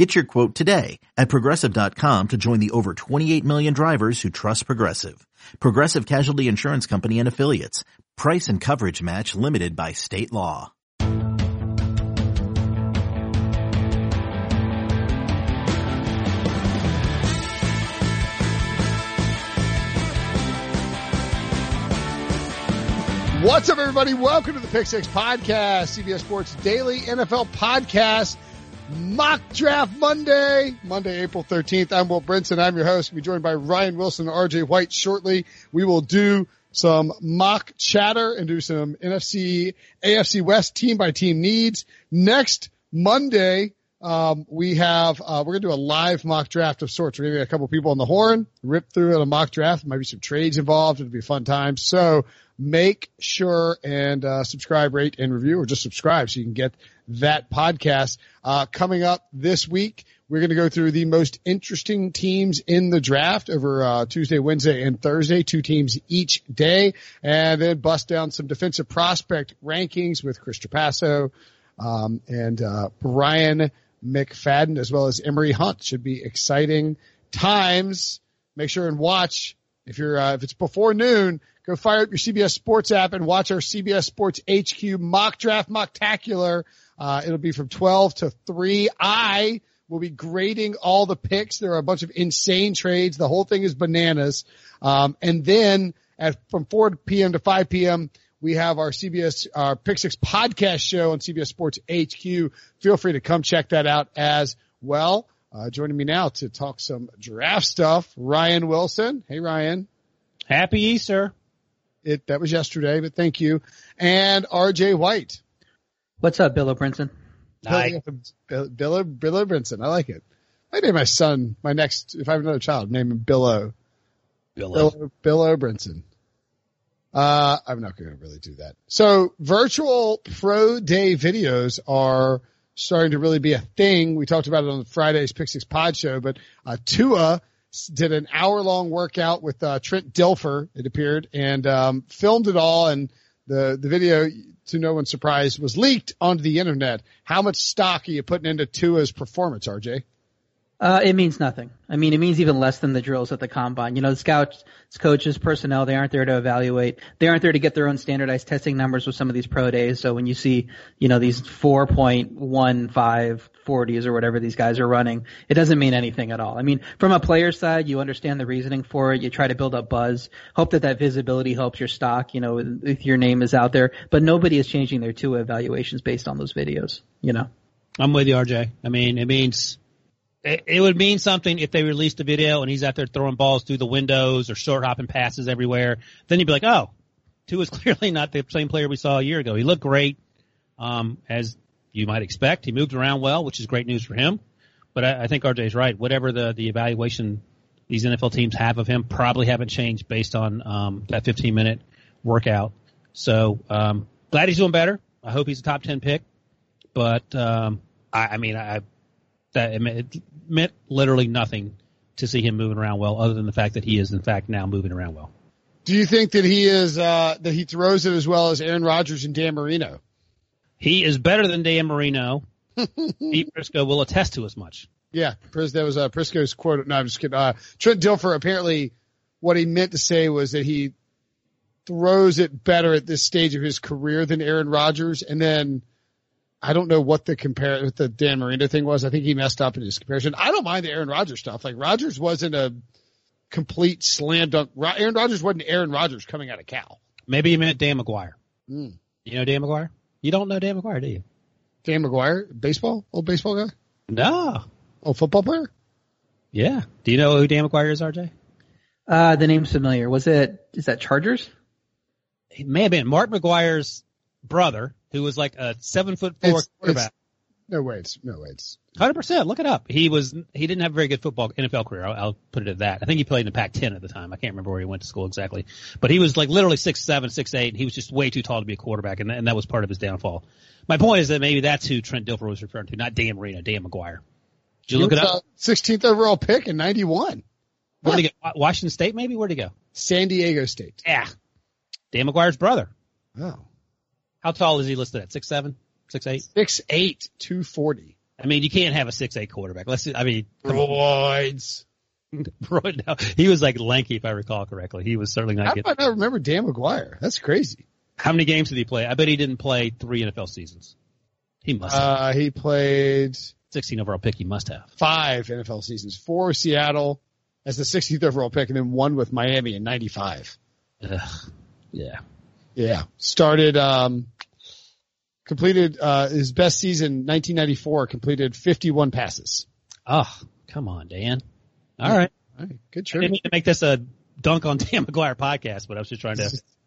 Get your quote today at progressive.com to join the over 28 million drivers who trust Progressive. Progressive Casualty Insurance Company and Affiliates. Price and coverage match limited by state law. What's up, everybody? Welcome to the Pick Six Podcast, CBS Sports Daily NFL Podcast. Mock Draft Monday, Monday, April 13th. I'm Will Brinson. I'm your host. We'll be joined by Ryan Wilson and RJ White shortly. We will do some mock chatter and do some NFC, AFC West team by team needs. Next Monday, um, we have, uh, we're going to do a live mock draft of sorts. We're going to get a couple people on the horn, rip through a mock draft. There might be some trades involved. It'll be a fun time. So make sure and, uh, subscribe, rate and review or just subscribe so you can get that podcast. Uh, coming up this week, we're going to go through the most interesting teams in the draft over uh, Tuesday, Wednesday, and Thursday, two teams each day, and then bust down some defensive prospect rankings with Chris Trapasso um, and uh, Brian McFadden, as well as Emory Hunt. Should be exciting times. Make sure and watch if you're uh, if it's before noon. Go fire up your CBS Sports app and watch our CBS Sports HQ mock draft mocktacular. Uh, it'll be from 12 to 3. I will be grading all the picks. There are a bunch of insane trades. The whole thing is bananas. Um, and then at from 4 p.m. to 5 p.m., we have our CBS our Pick Six podcast show on CBS Sports HQ. Feel free to come check that out as well. Uh, joining me now to talk some draft stuff, Ryan Wilson. Hey, Ryan. Happy Easter. It that was yesterday, but thank you. And RJ White. What's up, Bill Brinson? Hi. Bill, Bill, Bill Brinson. I like it. I name my son, my next, if I have another child, name him Billo. Billo. Bill, Bill Brinson. Uh, I'm not going to really do that. So virtual pro day videos are starting to really be a thing. We talked about it on Friday's Pick Six Pod show, but, uh, Tua did an hour long workout with, uh, Trent Dilfer, it appeared, and, um, filmed it all. And the, the video, to no one's surprise, was leaked onto the internet. How much stock are you putting into Tua's performance, RJ? Uh, it means nothing. I mean, it means even less than the drills at the combine. You know, the scouts, coaches, personnel, they aren't there to evaluate. They aren't there to get their own standardized testing numbers with some of these pro days. So when you see, you know, these 4.15 40s or whatever these guys are running, it doesn't mean anything at all. I mean, from a player's side, you understand the reasoning for it. You try to build up buzz, hope that that visibility helps your stock, you know, if your name is out there, but nobody is changing their two evaluations based on those videos, you know. I'm with you, RJ. I mean, it means it, it would mean something if they released a video and he's out there throwing balls through the windows or short hopping passes everywhere. Then you'd be like, oh, Tua is clearly not the same player we saw a year ago. He looked great, um, as you might expect. He moved around well, which is great news for him. But I, I think RJ is right. Whatever the the evaluation these NFL teams have of him probably haven't changed based on um, that 15 minute workout. So um, glad he's doing better. I hope he's a top 10 pick. But um, I, I mean, I that it meant literally nothing to see him moving around well, other than the fact that he is in fact now moving around well. Do you think that he is uh, that he throws it as well as Aaron Rodgers and Dan Marino? He is better than Dan Marino. Pete Prisco will attest to as much. Yeah, that was uh, Prisco's quote. No, I'm just kidding. Uh, Trent Dilfer apparently what he meant to say was that he throws it better at this stage of his career than Aaron Rodgers, and then I don't know what the compare what the Dan Marino thing was. I think he messed up in his comparison. I don't mind the Aaron Rodgers stuff. Like Rodgers wasn't a complete slam dunk. Aaron Rodgers wasn't Aaron Rodgers coming out of Cal. Maybe he meant Dan McGwire. Mm. You know Dan McGwire? You don't know Dan McGwire, do you? Dan McGwire, baseball, old baseball guy. No. old football player. Yeah. Do you know who Dan McGwire is, RJ? Uh, the name's familiar. Was it? Is that Chargers? It may have been Mark McGwire's brother, who was like a seven foot four it's, quarterback. No weights. No weights. Hundred percent. Look it up. He was he didn't have a very good football NFL career. I'll, I'll, put it at that. I think he played in the Pac-10 at the time. I can't remember where he went to school exactly, but he was like literally six seven, six eight. And He was just way too tall to be a quarterback, and, and that was part of his downfall. My point is that maybe that's who Trent Dilfer was referring to, not Dan Marino, Dan McGwire. Did you look it up? Sixteenth overall pick in '91. Where'd he go? Washington State, maybe? Where'd he go? San Diego State. Yeah, Dan McGwire's brother. Oh. How tall is he listed at? Six seven, six eight, six eight, two forty. I mean, you can't have a six eight quarterback. Let's. I mean, Roids. Royd, no, he was like lanky, if I recall correctly. He was certainly not. How getting, do I not remember Dan McGwire? That's crazy. How many games did he play? I bet he didn't play three NFL seasons. He must. Have. Uh, he played 16 overall pick. He must have five NFL seasons. Four Seattle as the 16th overall pick, and then one with Miami in '95. Yeah. Yeah. Started. Um, completed uh, his best season 1994 completed 51 passes oh come on dan all right, all right. good I didn't mean to make this a dunk on dan mcgwire podcast but i was just trying to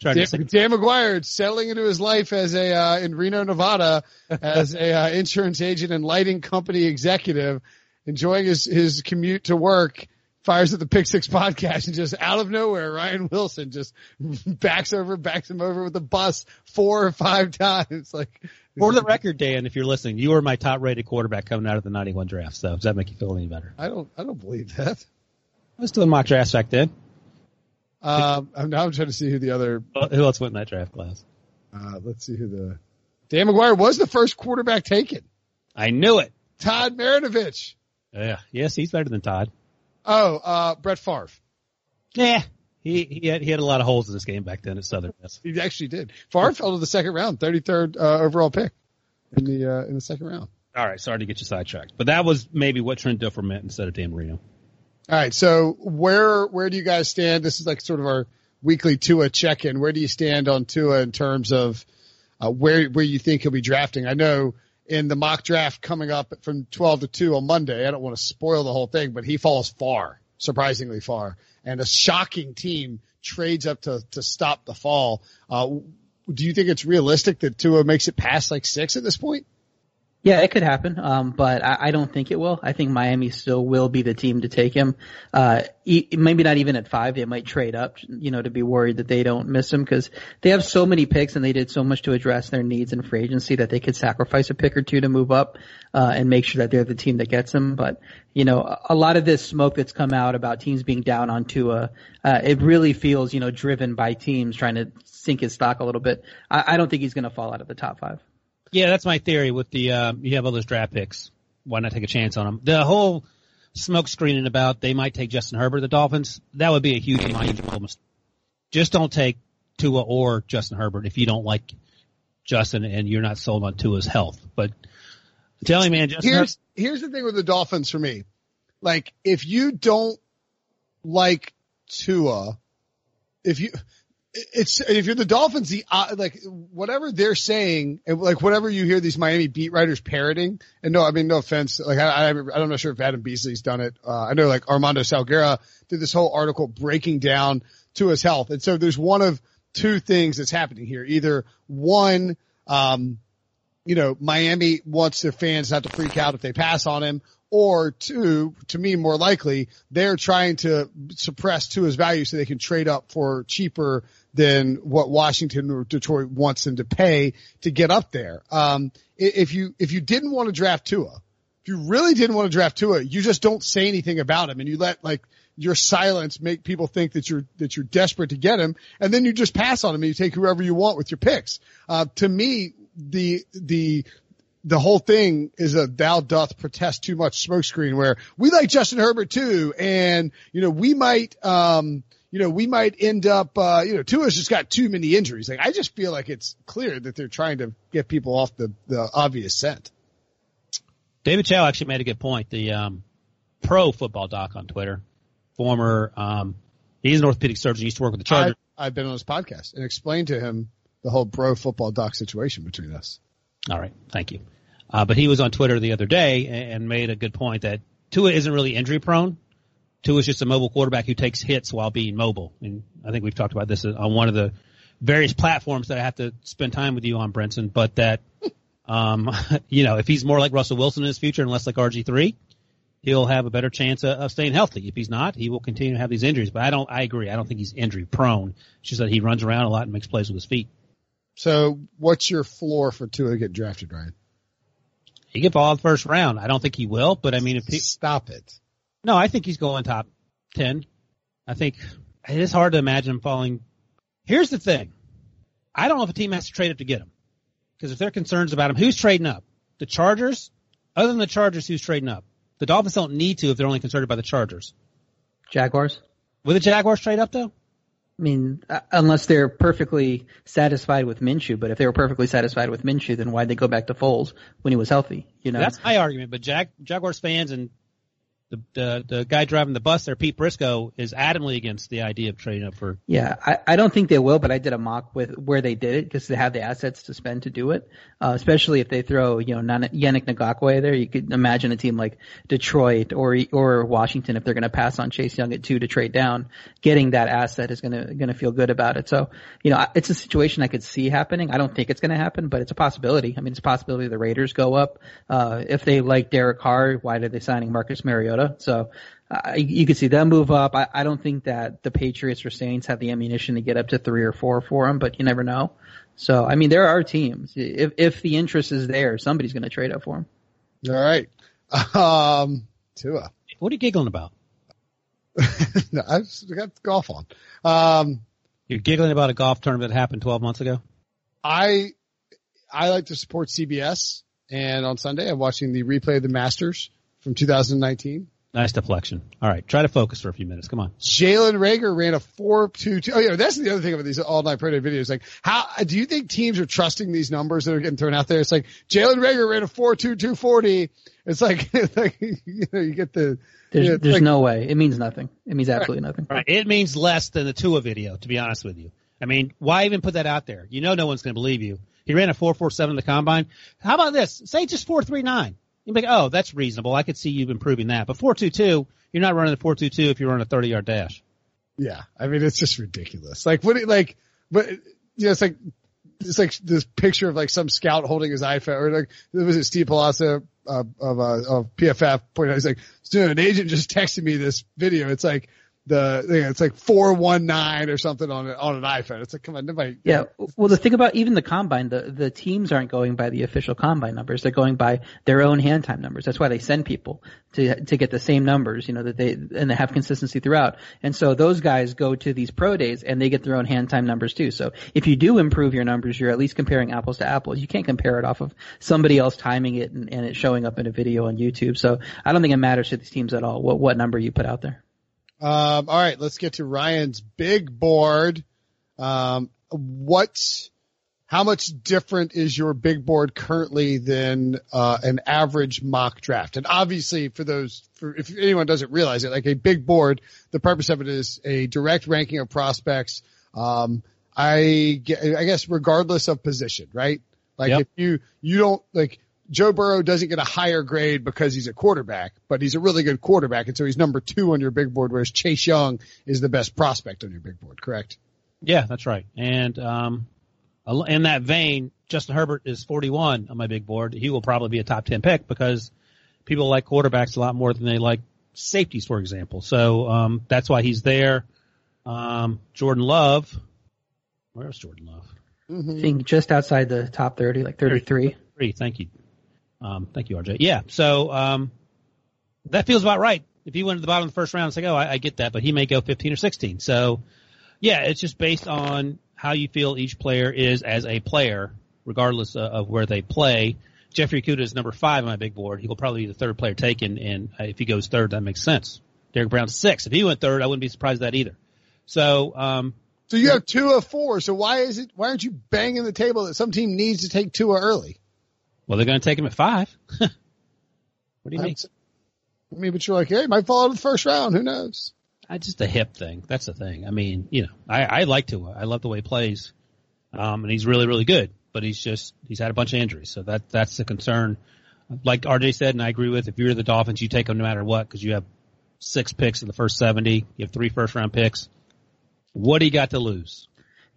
trying Dan, to say, Dan McGwire settling into his life as a uh, in Reno, Nevada, as a uh, insurance agent and lighting company executive, enjoying his his commute to work. Fires at the Pick Six podcast and just out of nowhere, Ryan Wilson just backs over, backs him over with the bus four or five times. Like for the record dan if you're listening you were my top rated quarterback coming out of the 91 draft so does that make you feel any better I don't, I don't believe that. i was doing mock drafts back then Um, I'm now I'm trying to see who the other. who else went in that draft class Uh, let's see who the. Dan McGwire was the first quarterback taken. i knew it Todd Marinovich. yeah yes he's better than todd Oh, uh, Brett Favre. yeah he he had, he had a lot of holes in this game back then at southern miss He actually did. Favre fell to the second round, 33rd uh, overall pick in the uh, in the second round. all right sorry to get you sidetracked but that was maybe what trent Dilfer meant instead of dan marino All right, so where where do you guys stand? This is like sort of our weekly Tua check-in. Where do you stand on Tua in terms of uh, where where you think he'll be drafting? I know in the mock draft coming up from 12 to 2 on Monday, I don't want to spoil the whole thing, but he falls far, surprisingly far, and a shocking team trades up to to stop the fall. Uh, do you think it's realistic that Tua makes it past like six at this point? Yeah, it could happen, um, but I, I don't think it will. I think Miami still will be the team to take him. Uh, e- maybe not even at five. They might trade up, you know, to be worried that they don't miss him because they have so many picks and they did so much to address their needs in free agency that they could sacrifice a pick or two to move up uh, and make sure that they're the team that gets him. But you know, a- lot of this smoke that's come out about teams being down on Tua, uh, it really feels, you know, driven by teams trying to sink his stock a little bit. I, I don't think he's going to fall out of the top five. Yeah, that's my theory. With the um, you have all those draft picks, why not take a chance on them? The whole smoke screening about they might take Justin Herbert, the Dolphins, that would be a huge monumental mistake. Just don't take Tua or Justin Herbert if you don't like Justin and you're not sold on Tua's health. But I'm telling you, man, Justin here's here's the thing with the Dolphins for me. Like if you don't like Tua, if you it's if you're the Dolphins, the uh, like whatever they're saying, and like whatever you hear these Miami beat writers parroting, and no, I mean no offense, like I I, I'm not sure if Adam Beasley's done it. Uh, I know like Armando Salguero did this whole article breaking down to his health, and so there's one of two things that's happening here. Either one, um, you know, Miami wants their fans not to freak out if they pass on him, or two, to me more likely, they're trying to suppress Tua's value so they can trade up for cheaper than what Washington or Detroit wants them to pay to get up there. Um, if you, if you didn't want to draft Tua, if you really didn't want to draft Tua, you just don't say anything about him and you let like your silence make people think that you're, that you're desperate to get him. And then you just pass on him and you take whoever you want with your picks. Uh, to me, the, the, the whole thing is a thou doth protest too much smokescreen where we like Justin Herbert too. And, you know, we might, um, you know, we might end up, uh, you know, Tua's just got too many injuries. Like, I just feel like it's clear that they're trying to get people off the, the obvious scent. David Chao actually made a good point. The um, pro football doc on Twitter, former, um, he's an orthopedic surgeon, He used to work with the Chargers. I, I've been on his podcast and explained to him the whole pro football doc situation between us. All right, thank you. Uh, but he was on Twitter the other day and, and made a good point that Tua isn't really injury prone. Tua is just a mobile quarterback who takes hits while being mobile. And I think we've talked about this on one of the various platforms that I have to spend time with you on, Brinson, but that Um, you know, if he's more like Russell Wilson in his future and less like RG3, he'll have a better chance of, of staying healthy. If he's not, he will continue to have these injuries. But I don't, I agree. I don't think he's injury prone. It's just that he runs around a lot and makes plays with his feet. So what's your floor for Tua to get drafted, Ryan? He could fall in the first round. I don't think he will, but I mean, if he, stop it. No, I think he's going top 10. I think it is hard to imagine him falling. Here's the thing. I don't know if a team has to trade up to get him. Because if they're concerns about him, who's trading up? The Chargers? Other than the Chargers, who's trading up? The Dolphins don't need to if they're only concerned about the Chargers. Jaguars. Will the Jaguars trade up though? I mean, unless they're perfectly satisfied with Minshew, but if they were perfectly satisfied with Minshew, then why'd they go back to Foles when he was healthy? You know, that's my argument. But Jag- Jaguars fans and the, the the guy driving the bus there, Pete Prisco, is adamantly against the idea of trading up for. Yeah, I, I don't think they will, but I did a mock with where they did it because they have the assets to spend to do it. Uh, especially if they throw you know Yannick Ngakoue there, you could imagine a team like Detroit or or Washington if they're going to pass on Chase Young at two to trade down, getting that asset is going to going to feel good about it. So you know it's a situation I could see happening. I don't think it's going to happen, but it's a possibility. I mean, it's a possibility the Raiders go up. Uh, if they like Derek Carr, why are they signing Marcus Mariota? So uh, you could see them move up. I, I don't think that the Patriots or Saints have the ammunition to get up to three or four for him, but you never know. So I mean, there are teams. If if the interest is there, somebody's going to trade up for him. All right, um, Tua. What are you giggling about? no, I got golf on. Um, You're giggling about a golf tournament that happened 12 months ago. I I like to support CBS, and on Sunday I'm watching the replay of the Masters from 2019. Nice deflection. All right, try to focus for a few minutes. Come on. Jalen Reagor ran a four two two. Oh yeah, that's the other thing about these all night pro day videos. Like, how do you think teams are trusting these numbers that are getting thrown out there? It's like Jalen Reagor ran a four two two forty. It's like, it's like you know, you get the. There's, you know, there's like, no way. It means nothing. It means absolutely nothing. Right. It means less than the Tua video, to be honest with you. I mean, why even put that out there? You know, no one's going to believe you. He ran a four four seven in the combine. How about this? Say just four three nine. You'd be like, oh, that's reasonable. I could see you improving that. But 422, you're not running the 422 if you're running a 30 yard dash. Yeah. I mean, it's just ridiculous. Like, what, like, but, you know, it's like, it's like this picture of like some scout holding his iPhone or like, was it Steve Palazzo, uh, of, uh, of PFF pointed out, he's like, dude, an agent just texted me this video. It's like, the you know, it's like four one nine or something on on an iPhone. It's like come on, nobody. Yeah. Well, the thing about even the combine, the the teams aren't going by the official combine numbers. They're going by their own hand time numbers. That's why they send people to to get the same numbers. You know that they and they have consistency throughout. And so those guys go to these pro days and they get their own hand time numbers too. So if you do improve your numbers, you're at least comparing apples to apples. You can't compare it off of somebody else timing it and, and it showing up in a video on YouTube. So I don't think it matters to these teams at all what what number you put out there. Um, all right, let's get to Ryan's big board. Um, what, how much different is your big board currently than uh, an average mock draft? And obviously, for those, for if anyone doesn't realize it, like a big board, the purpose of it is a direct ranking of prospects. Um, I, I guess regardless of position, right? Like Yep. if you you don't like Joe Burrow doesn't get a higher grade because he's a quarterback, but he's a really good quarterback, and so he's number two on your big board, whereas Chase Young is the best prospect on your big board, correct? Yeah, that's right. And um, in that vein, Justin Herbert is 41 on my big board. He will probably be a top 10 pick because people like quarterbacks a lot more than they like safeties, for example. So um, that's why he's there. Um, Jordan Love, where's Jordan Love? I think just outside the top 30, like 33. Three. Thank you. Um, thank you, RJ. Yeah. So, um, that feels about right. If he went to the bottom of the first round, it's like, oh, I, I get that, but he may go 15 or 16. So, yeah, it's just based on how you feel each player is as a player, regardless of, of where they play. Jeff Okudah is number five on my big board. He will probably be the third player taken, and uh, if he goes third, that makes sense. Derrick Brown's six. If he went third, I wouldn't be surprised at that either. So, um, So you have two of four. So why is it? Why aren't you banging the table that some team needs to take Tua early? Well, they're going to take him at five. what do you mean? I mean, but you're like, hey, might fall out of the first round. Who knows? I just a hip thing. That's the thing. I mean, you know, I, I like to. I love the way he plays. Um, and he's really, really good, but he's just, he's had a bunch of injuries. So that, that's the concern. Like RJ said, and I agree with, if you're the Dolphins, you take him no matter what, cause you have six picks in the first 70. You have three first round picks. What do you got to lose?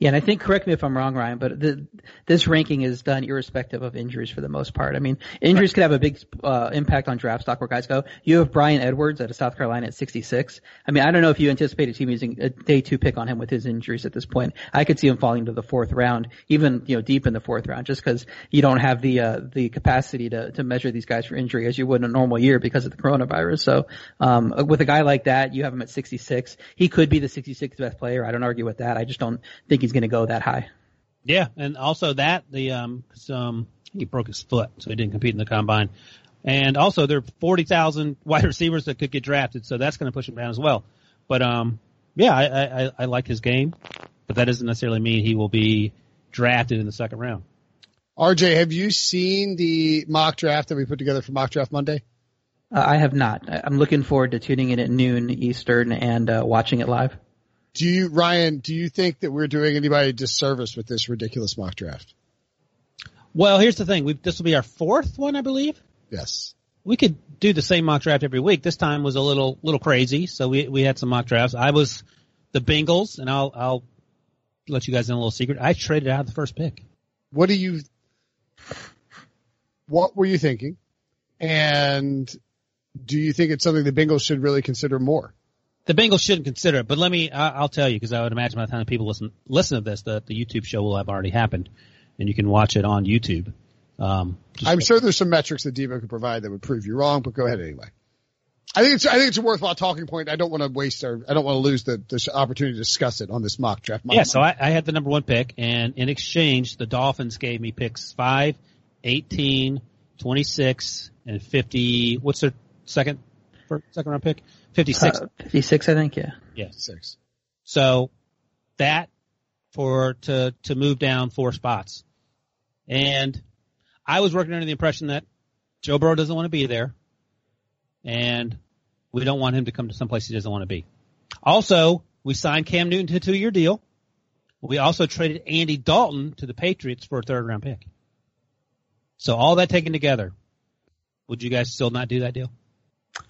Yeah, and I think correct me if I'm wrong, Ryan, but the, this ranking is done irrespective of injuries for the most part. I mean, injuries right. could have a big uh, impact on draft stock where guys go. You have Bryan Edwards out of South Carolina at 66. I mean, I don't know if you anticipate a team using a day two pick on him with his injuries at this point. I could see him falling to the fourth round, even you know deep in the fourth round, just because you don't have the uh, the capacity to to measure these guys for injury as you would in a normal year because of the coronavirus. So um, with a guy like that, you have him at 66. He could be the 66th best player. I don't argue with that. I just don't think he's he's going to go that high. Yeah, and also that the um, um he broke his foot, so he didn't compete in the combine. And also there are forty thousand wide receivers that could get drafted, so that's going to push him down as well. But um, yeah, I, I I like his game, but that doesn't necessarily mean he will be drafted in the second round. RJ, have you seen the mock draft that we put together for Mock Draft Monday? Uh, I have not. I'm looking forward to tuning in at noon Eastern and uh, watching it live. Do you, Ryan, do you think that we're doing anybody a disservice with this ridiculous mock draft? Well, here's the thing. we this will be our fourth one, I believe. Yes. We could do the same mock draft every week. This time was a little, little crazy. So we, we had some mock drafts. I was the Bengals and I'll, I'll let you guys in a little secret. I traded out the first pick. What do you, what were you thinking? And do you think it's something the Bengals should really consider more? The Bengals shouldn't consider it, but let me, I'll tell you, because I would imagine by the time people listen, listen to this, the, the YouTube show will have already happened and you can watch it on YouTube. Um, I'm sure there's some metrics that Devo could provide that would prove you wrong, but go ahead anyway. I think it's, I think it's a worthwhile talking point. I don't want to waste our, I don't want to lose the, the opportunity to discuss it on this mock draft. Mock yeah. So I, I had the number one pick and in exchange, the Dolphins gave me picks 5, 18, 26, and 50. What's their second, second round pick? 56. Uh, 56, I think, yeah. Yeah. Six. So that for, to, to move down four spots. And I was working under the impression that Joe Burrow doesn't want to be there. And we don't want him to come to some place he doesn't want to be. Also, we signed Cam Newton to a two year deal. We also traded Andy Dalton to the Patriots for a third round pick. So all that taken together, would you guys still not do that deal?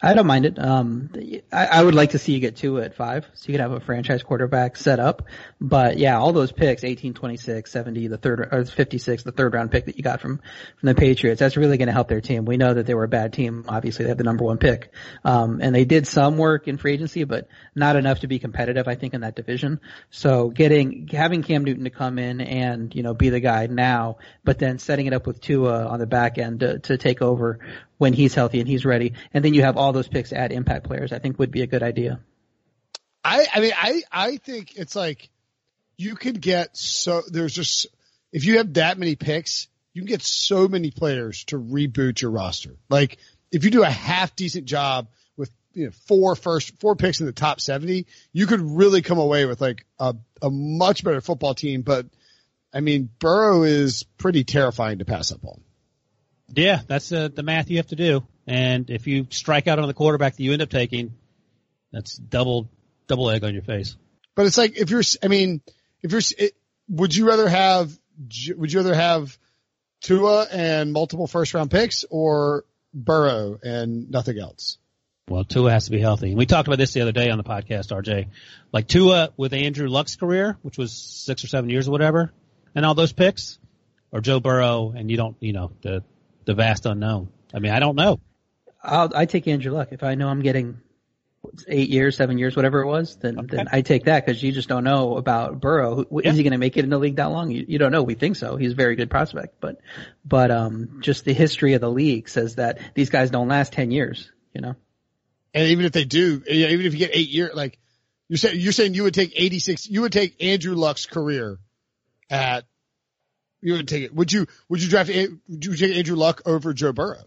I don't mind it. Um, I, I, would like to see you get two at five, so you could have a franchise quarterback set up. But yeah, all those picks, 18, 26, 70, the third, or 56, the third round pick that you got from, from the Patriots, that's really going to help their team. We know that they were a bad team. Obviously, they have the number one pick. Um, and they did some work in free agency, but not enough to be competitive, I think, in that division. So getting, having Cam Newton to come in and, you know, be the guy now, but then setting it up with Tua on the back end to, to take over when he's healthy and he's ready. And then you have all those picks at impact players, I think would be a good idea. I, I mean, I, I think it's like you could get so, there's just, if you have that many picks, you can get so many players to reboot your roster. Like if you do a half decent job with you know, four first, four picks in the top 70, you could really come away with like a, a much better football team. But I mean, Burrow is pretty terrifying to pass up on. Yeah, that's uh, the math you have to do. And if you strike out on the quarterback that you end up taking, that's double double egg on your face. But it's like if you're, I mean, if you're, it, would you rather have, would you rather have Tua and multiple first round picks or Burrow and nothing else? Well, Tua has to be healthy. And we talked about this the other day on the podcast, RJ. Like Tua with Andrew Luck's career, which was six or seven years or whatever, and all those picks, or Joe Burrow, and you don't, you know, the the vast unknown. I mean, I don't know. I'll I take Andrew Luck if I know I'm getting eight years, seven years, whatever it was. Then okay. then I take that because you just don't know about Burrow. Is he going to make it in the league that long? You, you don't know. We think so. He's a very good prospect, but but um, just the history of the league says that these guys don't last ten years. You know. And even if they do, even if you get eight years, like you're saying, you're saying you would take 86, you would take Andrew Luck's career at you would take it. Would you? Would you draft? Would you take Andrew Luck over Joe Burrow?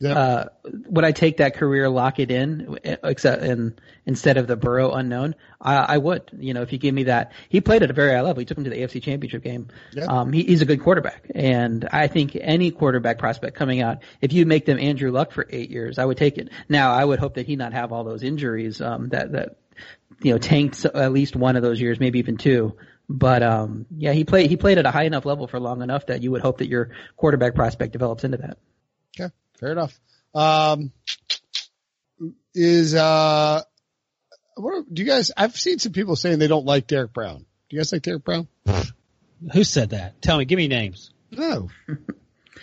Yeah. Uh, would I take that career, lock it in, except in, instead of the Burrow unknown? I, I would. You know, if you give me that, he played at a very high level. He took him to the AFC Championship game. Yeah. Um, he, he's a good quarterback, and I think any quarterback prospect coming out, if you make them Andrew Luck for eight years, I would take it. Now, I would hope that he not have all those injuries um, that that you know tanked at least one of those years, maybe even two. But um, yeah, he played he played at a high enough level for long enough that you would hope that your quarterback prospect develops into that. Okay, fair enough. Um, is uh, what do you guys? I've seen some people saying they don't like Derrick Brown. Do you guys like Derrick Brown? Who said that? Tell me. Give me names. No.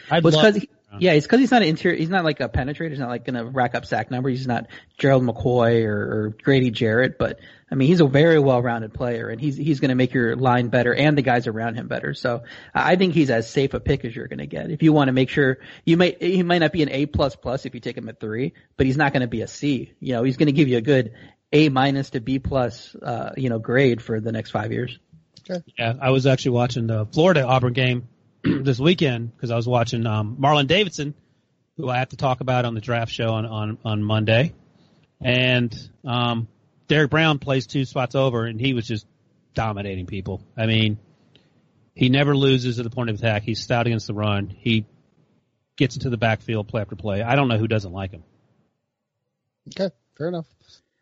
I'd Well, love- he- yeah, it's because he's not an interior. He's not like a penetrator. He's not like going to rack up sack numbers. He's not Gerald McCoy or, or Grady Jarrett. But I mean, he's a very well-rounded player, and he's he's going to make your line better and the guys around him better. So I think he's as safe a pick as you're going to get. If you want to make sure you might, he might not be an A plus plus if you take him at three, but he's not going to be a C. You know, he's going to give you a good A minus to B plus, uh, you know, grade for the next five years. Yeah, I was actually watching the Florida Auburn game this weekend because I was watching um, Marlon Davidson, who I have to talk about on the draft show on on, on Monday, and um, Derrick Brown plays two spots over, and he was just dominating people. I mean, he never loses at the point of attack. He's stout against the run. He gets into the backfield play after play. I don't know who doesn't like him. Okay, fair enough.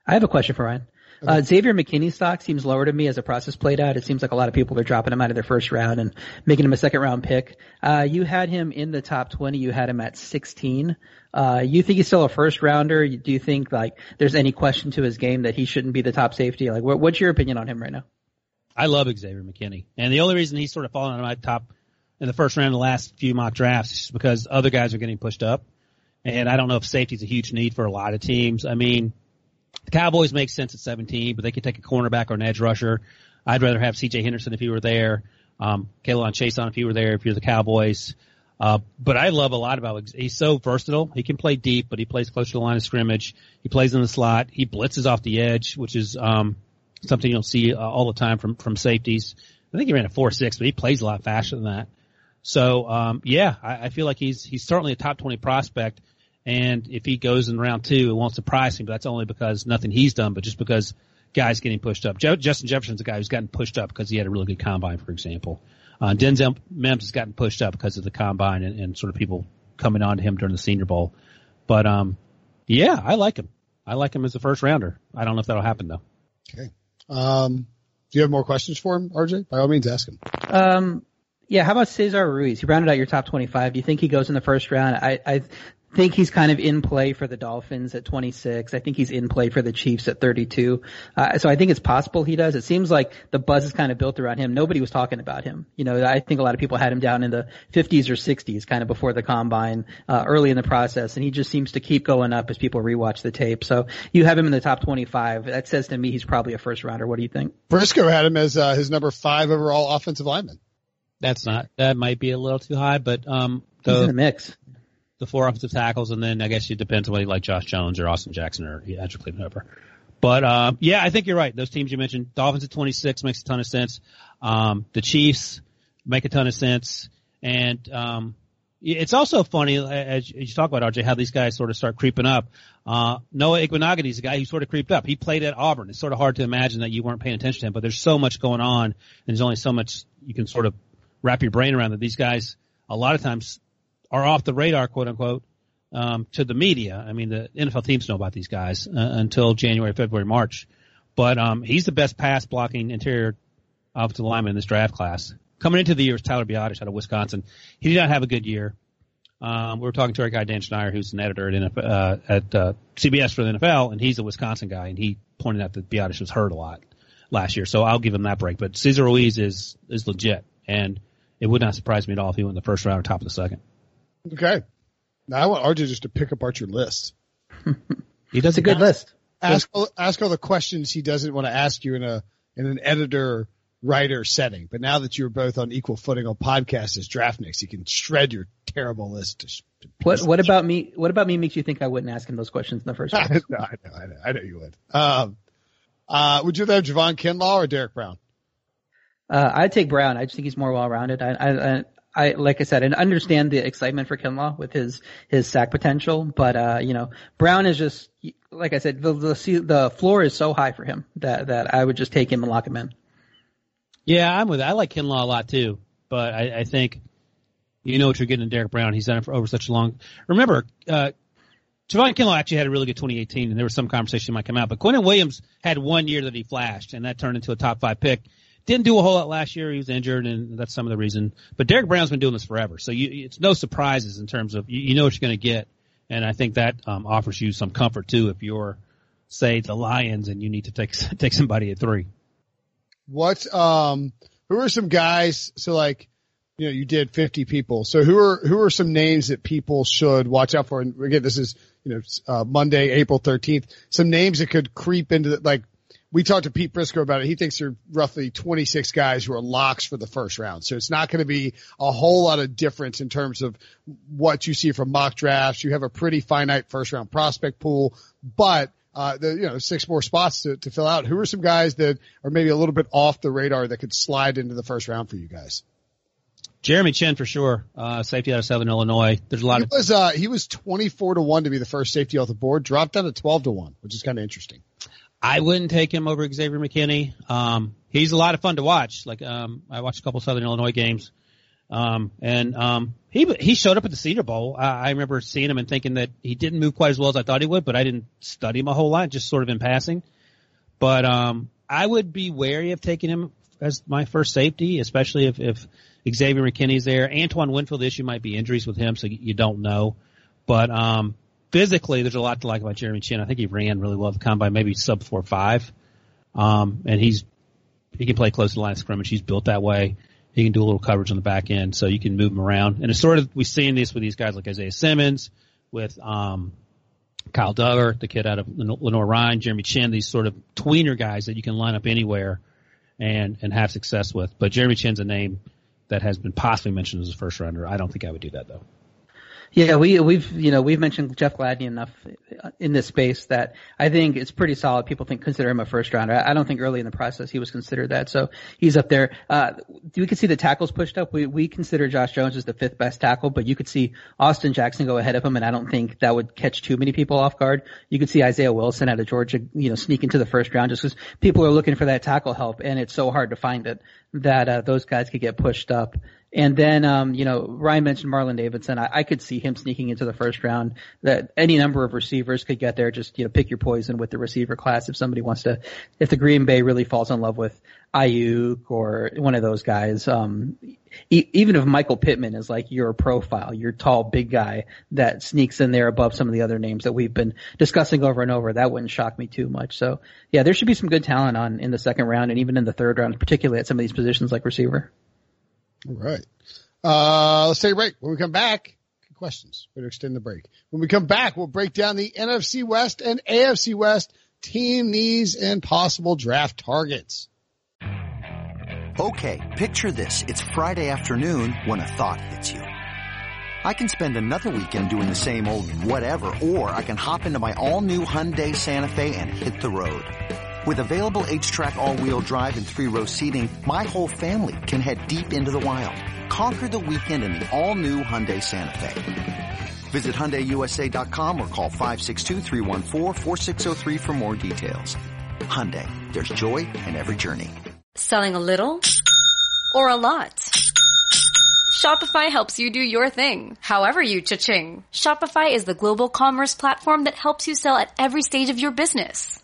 I have a question for Ryan. Uh, Xavier McKinney's stock seems lower to me as the process played out. It seems like a lot of people are dropping him out of their first round and making him a second round pick. Uh, you had him in the top 20. You had him at 16. Uh, you think he's still a first rounder? Do you think like there's any question to his game that he shouldn't be the top safety? Like what, what's your opinion on him right now? I love Xavier McKinney, and the only reason he's sort of fallen out of my top in the first round of the last few mock drafts is because other guys are getting pushed up, and I don't know if safety is a huge need for a lot of teams. I mean, the Cowboys make sense at 17, but they could take a cornerback or an edge rusher. I'd rather have C.J. Henderson if he were there, um, K'Lavon Chaisson if he were there. If you're the Cowboys. Uh, but I love a lot about he's so versatile. He can play deep, but he plays close to the line of scrimmage. He plays in the slot. He blitzes off the edge, which is um, something you'll see uh, all the time from from safeties. I think he ran a four six, but he plays a lot faster than that. So um, yeah, I, I feel like he's he's certainly a top twenty prospect. And if he goes in round two, it won't surprise me. But that's only because nothing he's done, but just because guys getting pushed up. Je- Justin Jefferson's a guy who's gotten pushed up because he had a really good combine, for example. Uh, Denzel Mims has gotten pushed up because of the combine and, and sort of people coming on to him during the Senior Bowl. But um, yeah, I like him. I like him as a first rounder. I don't know if that'll happen though. Okay. Um, do you have more questions for him, RJ? By all means, ask him. Um, yeah, how about Cesar Ruiz? He rounded out your top 25. Do you think he goes in the first round? I, I think he's kind of in play for the Dolphins at 26. I think he's in play for the Chiefs at 32. Uh, so I think it's possible he does. It seems like the buzz is kind of built around him. Nobody was talking about him. You know, I think a lot of people had him down in the 50s or 60s kind of before the combine, uh, early in the process. And he just seems to keep going up as people rewatch the tape. So you have him in the top 25. That says to me he's probably a first rounder. What do you think? Prisco had him as uh, his number five overall offensive lineman. That's not. That might be a little too high, but um, He's in the the mix. The four offensive tackles, and then I guess it depends on whether you like Josh Jones or Austin Jackson or Andrew Cleveland Hooper. But um, yeah, I think you're right. Those teams you mentioned, Dolphins at 26 makes a ton of sense. Um, the Chiefs make a ton of sense, and um, it's also funny as you talk about RJ how these guys sort of start creeping up. Uh, Noah Igbinoghene is a guy who sort of creeped up. He played at Auburn. It's sort of hard to imagine that you weren't paying attention to him, but there's so much going on, and there's only so much you can sort of wrap your brain around that these guys a lot of times are off the radar, quote unquote, um, to the media. I mean, the NFL teams know about these guys uh, until January, February, March. But um, he's the best pass blocking interior offensive lineman in this draft class. Coming into the year was Tyler Biadasz out of Wisconsin. He did not have a good year. Um, we were talking to our guy Dan Schneider, who's an editor at NFL, uh, at uh, CBS for the NFL, and he's a Wisconsin guy, and he pointed out that Biadasz was hurt a lot last year. So I'll give him that break. But Cesar Ruiz is is legit, and it would not surprise me at all if he went in the first round or top of the second. Okay. Now I want RJ just to pick apart your list. He does a good list. Ask all, ask all the questions he doesn't want to ask you in a in an editor writer setting. But now that you're both on equal footing on podcasts as draftniks, he can shred your terrible list. To, to What what about me? What about me makes you think I wouldn't ask him those questions in the first place? no, I know, I know, I know you would. Um, uh, would you rather have Javon Kinlaw or Derrick Brown? Uh, I'd take Brown. I just think he's more well rounded. I, I, I, I, like I said, I understand the excitement for Kinlaw with his his sack potential, but uh, you know, Brown is just like I said, the the the floor is so high for him that that I would just take him and lock him in. Yeah, I'm with. It. I like Kinlaw a lot too, but I, I think you know what you're getting in Derrick Brown. He's done it for over such a long. Remember, uh, Javon Kinlaw actually had a really good 2018, and there was some conversation might come out. But Quinnen Williams had one year that he flashed, and that turned into a top five pick. Didn't do a whole lot last year. He was injured, and that's some of the reason. But Derrick Brown's been doing this forever, so you, it's no surprises in terms of you, you know what you're going to get, and I think that um, offers you some comfort too if you're, say, the Lions and you need to take take somebody at three. What um who are some guys so like you know you did 50 people. So who are who are some names that people should watch out for and again this is you know uh, Monday April 13th. Some names that could creep into the like we talked to Pete Prisco about it. He thinks there are roughly 26 guys who are locks for the first round. So it's not going to be a whole lot of difference in terms of what you see from mock drafts. You have a pretty finite first round prospect pool, but uh, the, you know, six more spots to, to fill out. Who are some guys that are maybe a little bit off the radar that could slide into the first round for you guys? Jeremy Chinn for sure, uh, safety out of Southern Illinois. There's a lot he of was uh, he was 24 to one to be the first safety off the board, dropped down to 12 to one, which is kind of interesting. I wouldn't take him over Xavier McKinney. Um, he's a lot of fun to watch. Like um, I watched a couple Southern Illinois games, um, and um, he he showed up at the Senior Bowl. I, I remember seeing him and thinking that he didn't move quite as well as I thought he would, but I didn't study him a whole lot, just sort of in passing. But um, I would be wary of taking him as my first safety, especially if, if Xavier McKinney's there. Antoine Winfield, the issue might be injuries with him, so you don't know. But um, physically, there's a lot to like about Jeremy Chinn. I think he ran really well at the combine, maybe sub four five. Um, and he's he can play close to the line of scrimmage. He's built that way. He can do a little coverage on the back end, so you can move him around. And it's sort of we've seen this with these guys like Isaiah Simmons, with um, Kyle Dugger, the kid out of Lenoir-Rhyne, Jeremy Chinn, these sort of tweener guys that you can line up anywhere and and have success with. But Jeremy Chinn's a name that has been possibly mentioned as a first rounder. I don't think I would do that though. Yeah, we we've you know we've mentioned Jeff Gladney enough in this space that I think it's pretty solid. People think consider him a first rounder. I don't think early in the process he was considered that, so he's up there. Uh, we could see the tackles pushed up. We we consider Josh Jones as the fifth best tackle, but you could see Austin Jackson go ahead of him, and I don't think that would catch too many people off guard. You could see Isaiah Wilson out of Georgia, you know, sneak into the first round just because people are looking for that tackle help, and it's so hard to find it that uh, those guys could get pushed up. And then, um, you know, Ryan mentioned Marlon Davidson. I, I, could see him sneaking into the first round. That any number of receivers could get there. Just you know, pick your poison with the receiver class. If somebody wants to, if the Green Bay really falls in love with Aiyuk or one of those guys, um, e- even if Michael Pittman is like your profile, your tall, big guy that sneaks in there above some of the other names that we've been discussing over and over, that wouldn't shock me too much. So yeah, there should be some good talent on in the second round and even in the third round, particularly at some of these positions like receiver. All right. Uh, let's take a break. When we come back, questions. To extend the break. When we come back, we'll break down the NFC West and AFC West team needs and possible draft targets. Okay, picture this. It's Friday afternoon when a thought hits you. I can spend another weekend doing the same old whatever, or I can hop into my all-new Hyundai Santa Fe and hit the road. With available H-Track all-wheel drive and three-row seating, my whole family can head deep into the wild. Conquer the weekend in the all-new Hyundai Santa Fe. Visit HyundaiUSA.com or call 562 for more details. Hyundai, there's joy in every journey. Selling a little or a lot? Shopify helps you do your thing, however you cha-ching. Shopify is the global commerce platform that helps you sell at every stage of your business.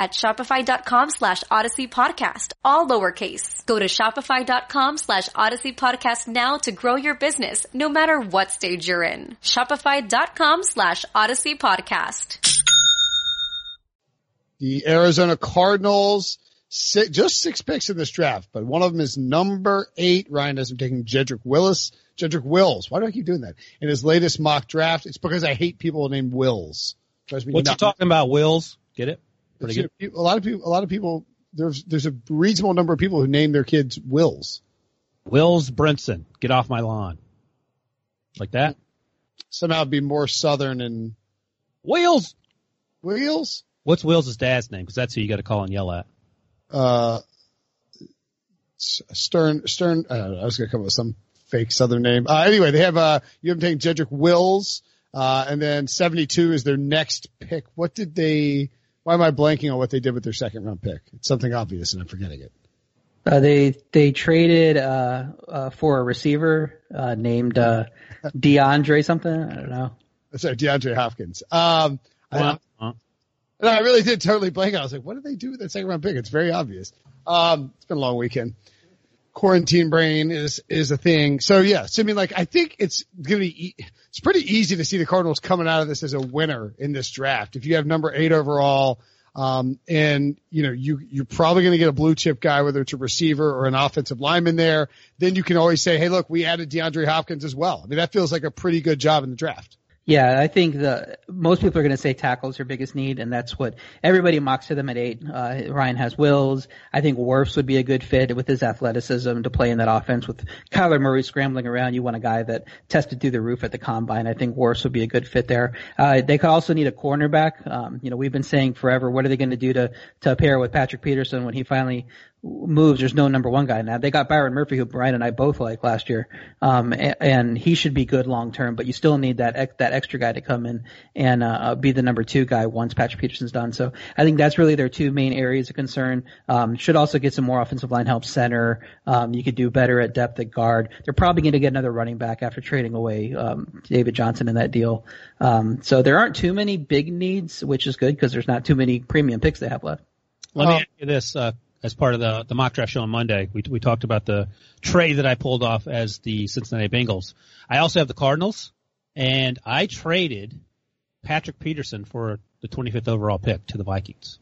at shopify.com slash odyssey podcast, all lowercase. Go to shopify.com slash odyssey podcast now to grow your business, no matter what stage you're in. Shopify.com slash odyssey podcast. The Arizona Cardinals, six, just six picks in this draft, but one of them is number eight. Ryan has him taking Jedrick Willis. Jedrick Wills. Why do I keep doing that? In his latest mock draft, it's because I hate people named Wills. What you talking about, Wills? Get it? Pretty good. A lot of people, a lot of people there's there's a reasonable number of people who name their kids Wills. Wills Brinson, get off my lawn. Like that? Somehow be more southern and Wheels. Wheels. What's Wills' dad's name? Because that's who you got to call and yell at. Uh, Stern Stern. I, know, I was gonna come up with some fake southern name. Uh, anyway, they have uh you haven't taken Jedrick Wills, uh, and then 72 is their next pick. What did they? Why am I blanking on what they did with their second round pick? It's something obvious, and I'm forgetting it. Uh, they they traded uh, uh, for a receiver uh, named uh, DeAndre something. I don't know. Sorry, DeAndre Hopkins. Um, I, no, I really did totally blank. I was like, what did they do with that second round pick? It's very obvious. Um, it's been a long weekend. Quarantine brain is is a thing. So yeah, so I mean, like I think it's gonna be e- it's pretty easy to see the Cardinals coming out of this as a winner in this draft. If you have number eight overall, um, and you know you you're probably to get a blue chip guy, whether it's a receiver or an offensive lineman there. Then you can always say, hey, look, we added DeAndre Hopkins as well. I mean, that feels like a pretty good job in the draft. Yeah, I think the most people are going to say tackle is your biggest need, and that's what everybody mocks to them at eight. Uh, Ryan has Wills. I think Wirfs would be a good fit with his athleticism to play in that offense. With Kyler Murray scrambling around, you want a guy that tested through the roof at the combine. I think Wirfs would be a good fit there. Uh, they could also need a cornerback. Um, you know, we've been saying forever, what are they going to do to to pair with Patrick Peterson when he finally moves, there's no number one guy now. They got Byron Murphy, who Brian and I both like last year, um, and, and he should be good long term. But you still need that ex- that extra guy to come in and uh, be the number two guy once Patrick Peterson's done. So I think that's really their two main areas of concern. Um, should also get some more offensive line help center. Um, you could do better at depth at guard. They're probably going to get another running back after trading away um, David Johnson in that deal. Um, so there aren't too many big needs, which is good because there's not too many premium picks they have left. Let me ask you this, uh, as part of the, the mock draft show on Monday, we, we talked about the trade that I pulled off as the Cincinnati Bengals. I also have the Cardinals, and I traded Patrick Peterson for the 25th overall pick to the Vikings.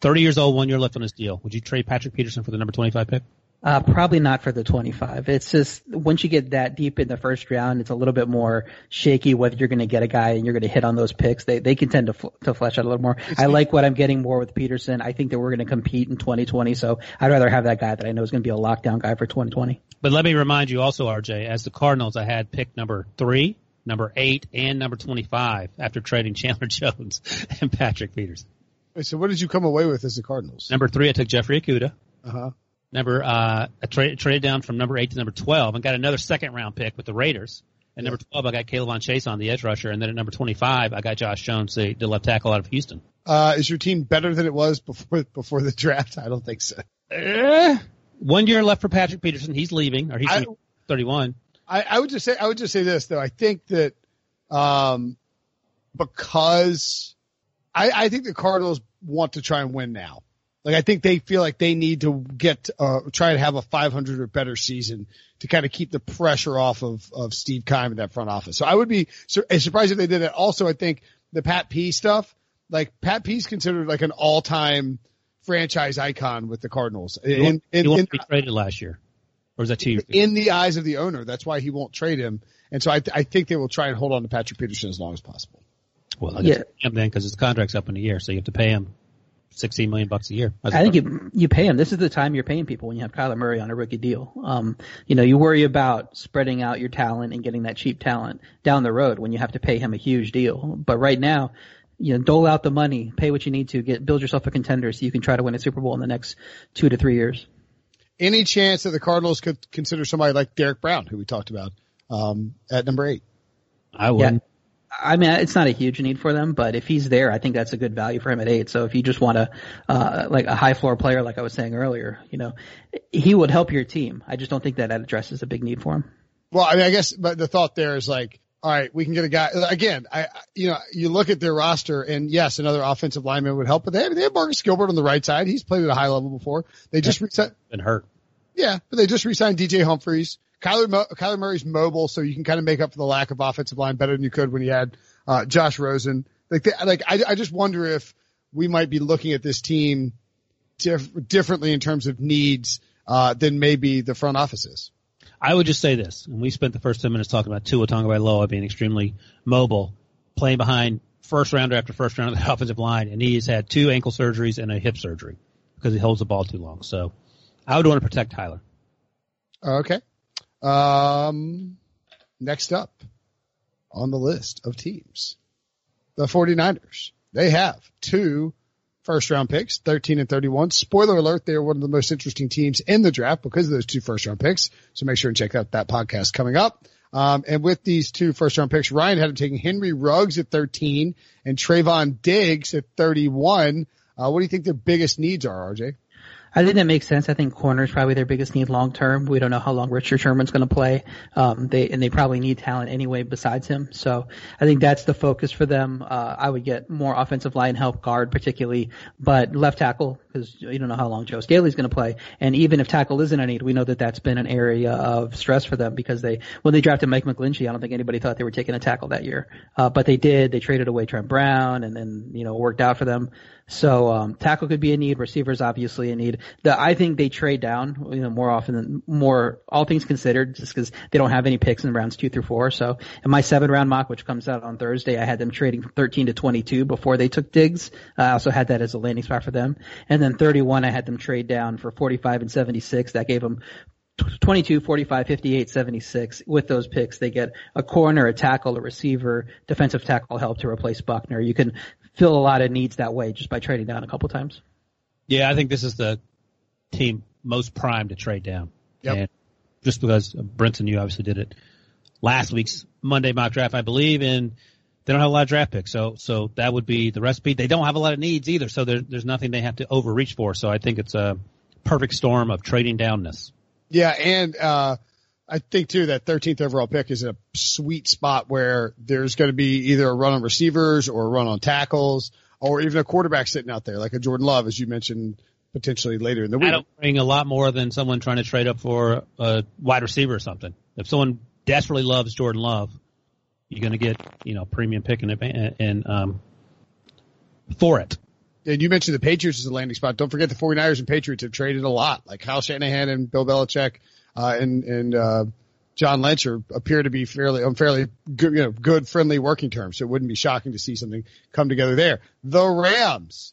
30 years old, one year left on his deal. Would you trade Patrick Peterson for the number 25 pick? Uh, probably not for the 25. It's just once you get that deep in the first round, it's a little bit more shaky whether you're going to get a guy and you're going to hit on those picks. They they can tend to fl- to flesh out a little more. I like what I'm getting more with Peterson. I think that we're going to compete in 2020, so I'd rather have that guy that I know is going to be a lockdown guy for 2020. But let me remind you also, RJ, as the Cardinals, I had pick number three, number eight, and number 25 after trading Chandler Jones and Patrick Peterson. Wait, So what did you come away with as the Cardinals? Number three, I took Jeffrey Okudah. Uh huh. Number uh, I traded traded down from number eight to number twelve and got another second round pick with the Raiders. At number twelve, I got K'Lavon Chaisson the edge rusher, and then at number twenty five, I got Josh Jones, the, the left tackle out of Houston. Uh, is your team better than it was before before the draft? I don't think so. Eh, one year left for Patrick Peterson. He's leaving, or he's I- thirty one. I, I would just say I would just say this though. I think that um, because I, I think the Cardinals want to try and win now. Like I think they feel like they need to get uh, try to have a 500 or better season to kind of keep the pressure off of of Steve Keim in that front office. So I would be sur- surprised if they did it. Also, I think the Pat P stuff, like Pat P's considered like an all time franchise icon with the Cardinals. He In, won't, in, he won't in- be traded last year, or was that two years? ago? in the eyes of the owner. That's why he won't trade him. And so I, th- I think they will try and hold on to Patrick Peterson as long as possible. Well, I Yeah. guess him then because his contract's up in a year, so you have to pay him sixteen million bucks a year. As a I think you you pay him. This is the time you're paying people when you have Kyler Murray on a rookie deal. Um, you know, you worry about spreading out your talent and getting that cheap talent down the road when you have to pay him a huge deal. But right now, you know, dole out the money, pay what you need to, get build yourself a contender so you can try to win a Super Bowl in the next two to three years. Any chance that the Cardinals could consider somebody like Derrick Brown, who we talked about, um, at number eight? I wouldn't. I mean, it's not a huge need for them, but if he's there, I think that's a good value for him at eight. So if you just want a, uh, like a high floor player, like I was saying earlier, you know, he would help your team. I just don't think that addresses a big need for him. Well, I mean, I guess, but the thought there is like, all right, we can get a guy again. I, I- you know, you look at their roster and yes, another offensive lineman would help, but they have, they have Marcus Gilbert on the right side. He's played at a high level before. They just reset. Been hurt. Yeah, but they just re-signed DJ Humphries. Kyler, Mo- Kyler Murray's mobile, so you can kind of make up for the lack of offensive line better than you could when you had uh, Josh Rosen. Like, they, like I, I just wonder if we might be looking at this team diff- differently in terms of needs uh, than maybe the front offices. I would just say this, and we spent the first 10 minutes talking about Tua Tagovailoa being extremely mobile, playing behind first rounder after first rounder of the offensive line, and he has had two ankle surgeries and a hip surgery. because he holds the ball too long. So I would want to protect Kyler. Okay. Um, next up on the list of teams, the 49ers. They have two first round picks, 13 and 31. Spoiler alert, they are one of the most interesting teams in the draft because of those two first round picks. So make sure and check out that podcast coming up. Um, and with these two first round picks, Ryan had him taking Henry Ruggs at 13 and Trevon Diggs at 31. Uh, what do you think their biggest needs are, RJ? I think that makes sense. I think corner is probably their biggest need long term. We don't know how long Richard Sherman's going to play. Um, they and they probably need talent anyway besides him. So I think that's the focus for them. Uh, I would get more offensive line help, guard particularly, but left tackle because you don't know how long Joe Staley's going to play. And even if tackle isn't a need, we know that that's been an area of stress for them because they when they drafted Mike McGlinchey, I don't think anybody thought they were taking a tackle that year, uh, but they did. They traded away Trent Brown, and then you know worked out for them. So um, tackle could be a need. Receivers obviously a need. The, I think they trade down, you know, more often than more. All things considered, just because they don't have any picks in rounds two through four. So in my seven round mock, which comes out on Thursday, I had them trading from 13 to 22 before they took Diggs. I also had that as a landing spot for them. And then 31, I had them trade down for 45 and 76. That gave them 22, 45, 58, 76. With those picks, they get a corner, a tackle, a receiver, defensive tackle help to replace Buckner. You can fill a lot of needs that way just by trading down a couple times. Yeah, I think this is the team most primed to trade down. Yep. And just because Brinson, you obviously did it last week's Monday mock draft, I believe, and they don't have a lot of draft picks. So, so that would be the recipe. They don't have a lot of needs either. So there, there's nothing they have to overreach for. So I think it's a perfect storm of trading downness. Yeah, and uh, I think too that 13th overall pick is a sweet spot where there's going to be either a run on receivers or a run on tackles or even a quarterback sitting out there like a Jordan Love, as you mentioned potentially later in the week. That'll bring a lot more than someone trying to trade up for a wide receiver or something. If someone desperately loves Jordan Love, you're going to get you know premium pick and and um for it. And you mentioned the Patriots as a landing spot. Don't forget the 49ers and Patriots have traded a lot. Like Kyle Shanahan and Bill Belichick uh, and and uh, John Lynch are, appear to be fairly on fairly good, you know, good friendly working terms. So it wouldn't be shocking to see something come together there. The Rams.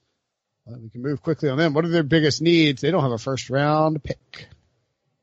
Well, we can move quickly on them. What are their biggest needs? They don't have a first round pick.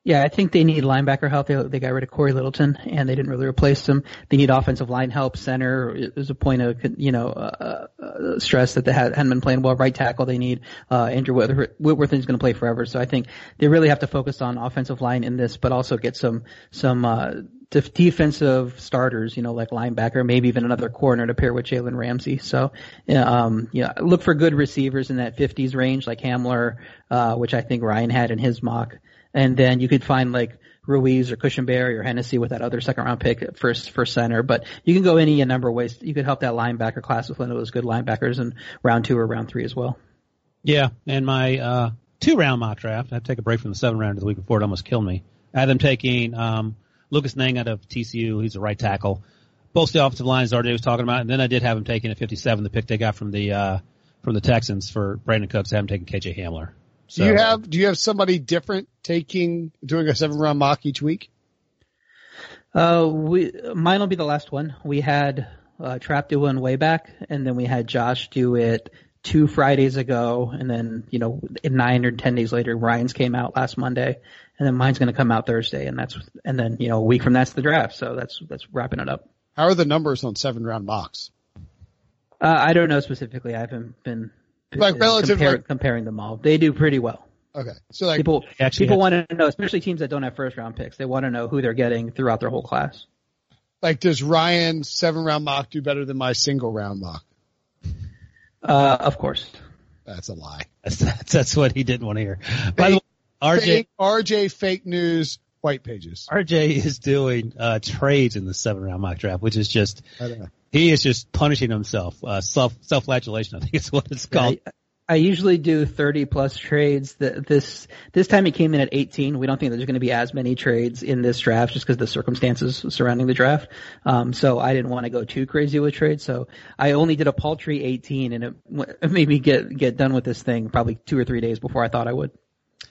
Yeah, I think they need linebacker help. They, they got rid of Cory Littleton, and they didn't really replace him. They need offensive line help. Center is a point of you know uh, uh, stress that they had, hadn't been playing well. Right tackle they need. Uh, Andrew Whitworth, is going to play forever, so I think they really have to focus on offensive line in this, but also get some some uh, def- defensive starters, you know, like linebacker, maybe even another corner to pair with Jalen Ramsey. So, um, know, look for good receivers in that 50s range, like Hamler, uh, which I think Ryan had in his mock and then you could find like Ruiz or Cushenberry or Hennessy with that other second round pick first for center. But you can go any a number of ways. You could help that linebacker class with one of those good linebackers in round two or round three as well. Yeah, and my uh, two round mock draft, I had to take a break from the seven round of the week before it almost killed me. I had them taking um, Lucas Niang out of TCU. He's a right tackle. Both the offensive lines RJ was talking about, and then I did have him taking at 57, the pick they got from the uh, from the Texans for Brandin Cooks. I have him taking KJ Hamler. So, do you have do you have somebody different taking doing a seven round mock each week? Uh, we mine will be the last one. We had uh, Trap do one way back, and then we had Josh do it two Fridays ago, and then you know nine or ten days later, Ryan's came out last Monday, and then mine's going to come out Thursday, and that's and then you know a week from that's the draft. So that's that's wrapping it up. How are the numbers on seven round mocks? Uh, I don't know specifically. I haven't been like relative compare, like, comparing them all. They do pretty well. Okay, so like people Actually, people want to know, especially teams that don't have first round picks. They want to know who they're getting throughout their whole class. like does Ryan's seven round mock do better than my single round mock? Uh, of course. That's a lie. That's, that's, that's what he didn't want to hear. By the way, RJ Fake, RJ fake news white pages. RJ is doing uh, trades in the seven round mock draft, which is just I don't know. He is just punishing himself. Uh, self self flagellation, I think it's what it's called. I, I usually do 30 plus trades. The, this this time it came in at 18. We don't think there's going to be as many trades in this draft just because of the circumstances surrounding the draft. Um, so I didn't want to go too crazy with trades. So I only did a paltry 18, and it, it made me get get done with this thing probably two or three days before I thought I would.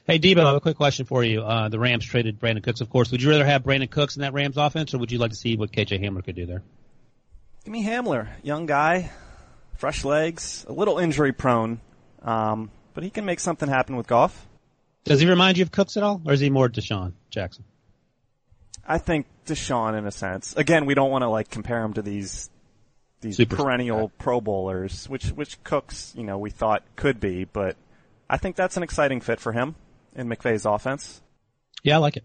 Hey Debo, I have a quick question for you. Uh, the Rams traded Brandin Cooks, of course. Would you rather have Brandin Cooks in that Rams offense, or would you like to see what KJ Hamler could do there? Give me Hamler, young guy, fresh legs, a little injury prone. Um, but he can make something happen with golf. Does he remind you of Cooks at all, or is he more DeSean Jackson? I think DeSean in a sense. Again, we don't want to like compare him to these these Super- perennial Pro Bowlers, which which Cooks, you know, we thought could be, but I think that's an exciting fit for him in McVay's offense. Yeah, I like it.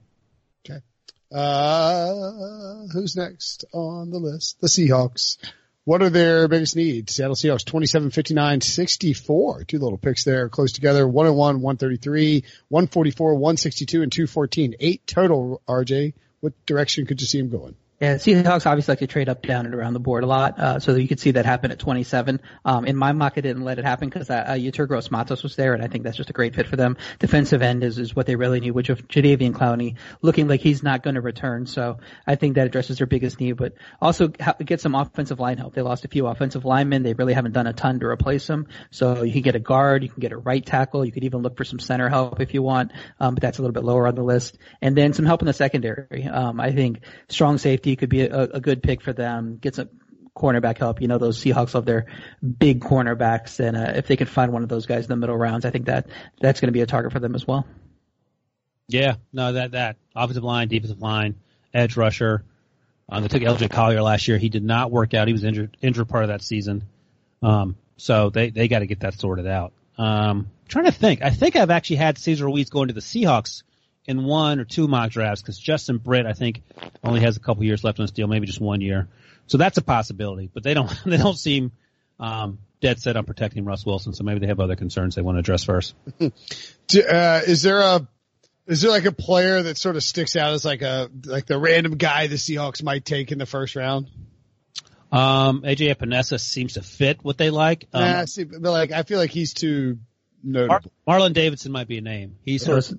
Uh, who's next on the list? The Seahawks. What are their biggest needs? Seattle Seahawks 27, 59, 64. Two little picks there close together. 101, 133, 144, 162, and 214. Eight total, RJ. What direction could you see him going? Yeah, Seahawks obviously like to trade up, down, and around the board a lot, uh, so you could see that happen at 27. Um, in my mock, I didn't let it happen because uh, uh, Yetur Gross-Matos was there, and I think that's just a great fit for them. Defensive end is, is what they really need, which of Jadeveon Clowney looking like he's not going to return, so I think that addresses their biggest need, but also ha- get some offensive line help. They lost a few offensive linemen. They really haven't done a ton to replace them, so you can get a guard, you can get a right tackle, you could even look for some center help if you want, um, but that's a little bit lower on the list. And then some help in the secondary. Um, I think strong safety could be a, a good pick for them. Get some cornerback help. You know, those Seahawks love their big cornerbacks, and uh, if they can find one of those guys in the middle rounds, I think that that's going to be a target for them as well. Yeah, no, that that offensive line, defensive line, edge rusher. Um, they took LJ Collier last year. He did not work out. He was injured injured part of that season. Um, so they they got to get that sorted out. Um, trying to think. I think I've actually had Cesar Ruiz going to the Seahawks in one or two mock drafts because Justin Britt I think only has a couple years left on his deal, maybe just one year. So that's a possibility. But they don't they don't seem um, dead set on protecting Russ Wilson. So maybe they have other concerns they want to address first. Do, uh, is there a, is there like a player that sort of sticks out as like a, like the random guy the Seahawks might take in the first round? Um, AJ Epenesa seems to fit what they like. Um, nah, see, but like, I feel like he's too Mar- notable. Marlon Davidson might be a name. He's sort of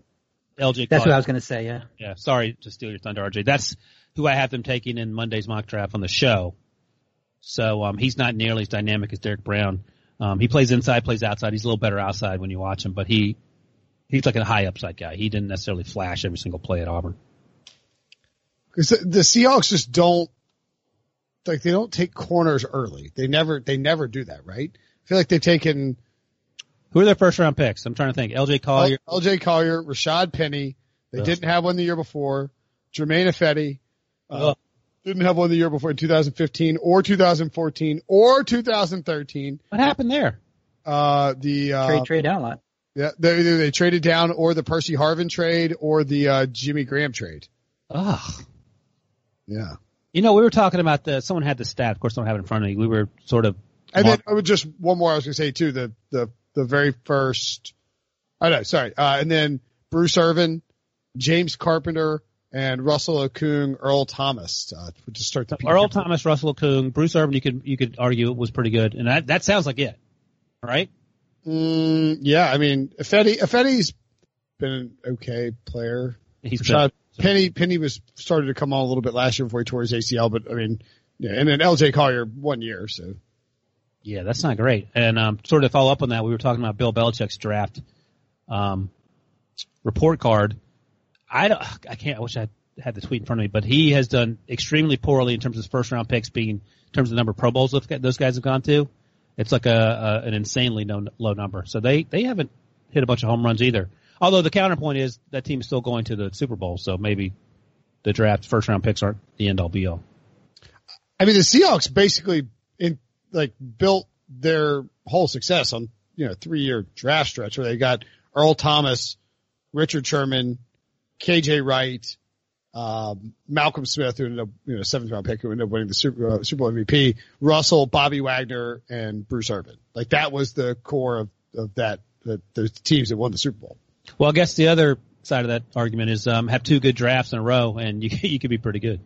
LJ. That's what I was going to say. Yeah. Yeah, sorry to steal your thunder, RJ. That's who I have them taking in Monday's mock draft on the show. So um, he's not nearly as dynamic as Derrick Brown. Um, he plays inside, plays outside. He's a little better outside when you watch him, but he he's like a high upside guy. He didn't necessarily flash every single play at Auburn. Cause the, the Seahawks just don't, like they don't take corners early. They never, they never do that, right? I feel like they've taken Who are their first round picks? I'm trying to think. LJ Collier. LJ Collier, Rashad Penny. They Ugh. didn't have one the year before. Germain Ifedi. Uh, Ugh. didn't have one the year before in 2015 or 2014 or 2013. What happened there? Uh, the, uh, Trade trade down a lot. yeah, they, they, they traded down or the Percy Harvin trade or the, uh, Jimmy Graham trade. Ugh. Yeah. You know, we were talking about the. Someone had the stat. Of course, I don't have it in front of me. We were sort of. And then I would just one more I was gonna say too, the the the very first I know, sorry. Uh and then Bruce Irvin, James Carpenter, and Russell Okung, Earl Thomas, uh to start the Earl Thomas, Russell Okung, Bruce Irvin. You could you could argue was pretty good, and that that sounds like it, right? Mm, yeah, I mean Ifedi Ifedi's been an okay player. He's Rashad been- Penny Penny was started to come on a little bit last year before he tore his ACL, but I mean yeah, and then LJ Collier one year, so Yeah, that's not great. And um, sort of follow up on that, we were talking about Bill Belichick's draft um, report card. I don't, I can't. I wish I had the tweet in front of me, but he has done extremely poorly in terms of first round picks being in terms of the number of Pro Bowls those guys- have gone to. It's like a, a an insanely low, number. So they they haven't hit a bunch of home runs either. Although the counterpoint is that team's still going to the Super Bowl, so maybe the draft first round picks aren't the end all be all. I mean, the Seahawks basically in like built their whole success on you know three year draft stretch where they got Earl Thomas, Richard Sherman, KJ Wright, um, Malcolm Smith, who ended up you know seventh round pick, who ended up winning the Super, uh, Super Bowl MVP, Russell, Bobby Wagner, and Bruce Irvin. Like that was the core of of that the, the teams that won the Super Bowl. Well, I guess the other side of that argument is um, have two good drafts in a row, and you you could be pretty good.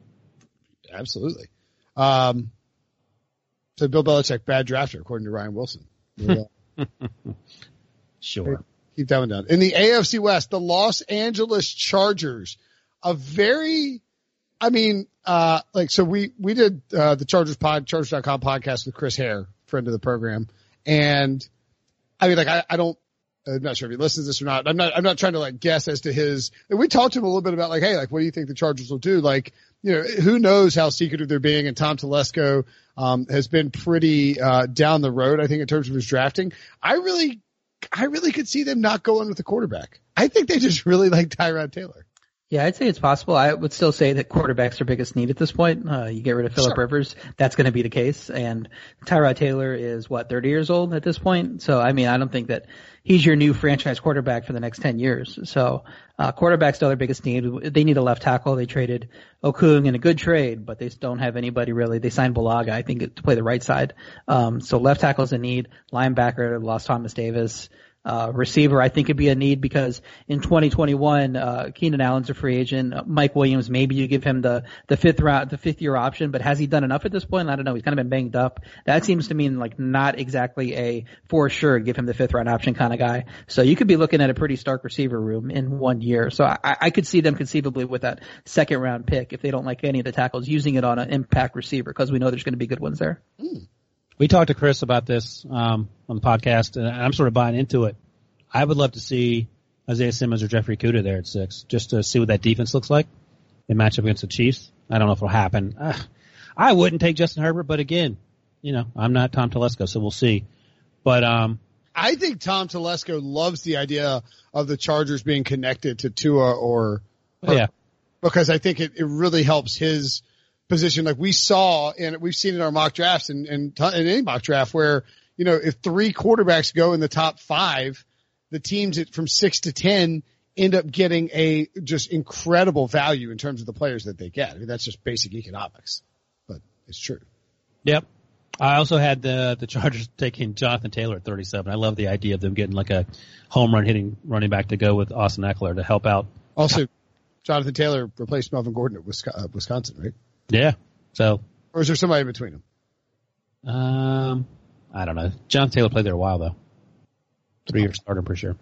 Absolutely. Um, so Bill Belichick, bad drafter, according to Ryan Wilson. Sure. Keep that one down. In the AFC West, the Los Angeles Chargers, a very, I mean, uh, like, so we, we did, uh, the Chargers pod, Chargers.com podcast with Chris Hayre, friend of the program. And I mean, like, I, I don't, I'm not sure if he listens to this or not. I'm not, I'm not trying to like guess as to his, and we talked to him a little bit about like, hey, like, what do you think the Chargers will do? Like, you know, who knows how secretive they're being and Tom Telesco, um, has been pretty, uh, down the road, I think, in terms of his drafting. I really I really could see them not going with the quarterback. I think they just really like Tyrod Taylor. Yeah, I'd say it's possible. I would still say that quarterback's their biggest need at this point. Uh, you get rid of Philip Sure. Rivers, that's going to be the case. And Tyrod Taylor is what 30 years old at this point. So I mean, I don't think that he's your new franchise quarterback for the next 10 years. So uh, quarterback's still their biggest need. They need a left tackle. They traded Okung in a good trade, but they don't have anybody really. They signed Bulaga, I think, to play the right side. Um, so left tackle's a need. Linebacker lost Thomas Davis. Uh, receiver, I think it'd be a need because in 2021, uh, Keenan Allen's a free agent. Mike Williams, maybe you give him the, the fifth round, the fifth year option, but has he done enough at this point? I don't know. He's kind of been banged up. That seems to mean like not exactly a for sure give him the fifth round option kind of guy. So you could be looking at a pretty stark receiver room in one year. So I, I could see them conceivably with that second round pick if they don't like any of the tackles using it on an impact receiver because we know there's going to be good ones there. We talked to Chris about this um, on the podcast, and I'm sort of buying into it. I would love to see Isaiah Simmons or Jeff Okudah there at six, just to see what that defense looks like. They match up against the Chiefs. I don't know if it'll happen. Uh, I wouldn't take Justin Herbert, but again, you know, I'm not Tom Telesco, so we'll see. But um, I think Tom Telesco loves the idea of the Chargers being connected to Tua or yeah, because I think it, it really helps his position. Like we saw and we've seen in our mock drafts and, and in any mock draft where, you know, if three quarterbacks go in the top five, the teams at, from six to 10 end up getting a just incredible value in terms of the players that they get. I mean, that's just basic economics, but it's true. Yep. I also had the the Chargers taking Jonathan Taylor at 37. I love the idea of them getting like a home run hitting running back to go with Austin Ekeler to help out. Also, Jonathan Taylor replaced Melvin Gordon at uh, Wisconsin right? Yeah. So, Or is there somebody in between them? um, I don't know. John Taylor played there a while though. Three year starter for sure.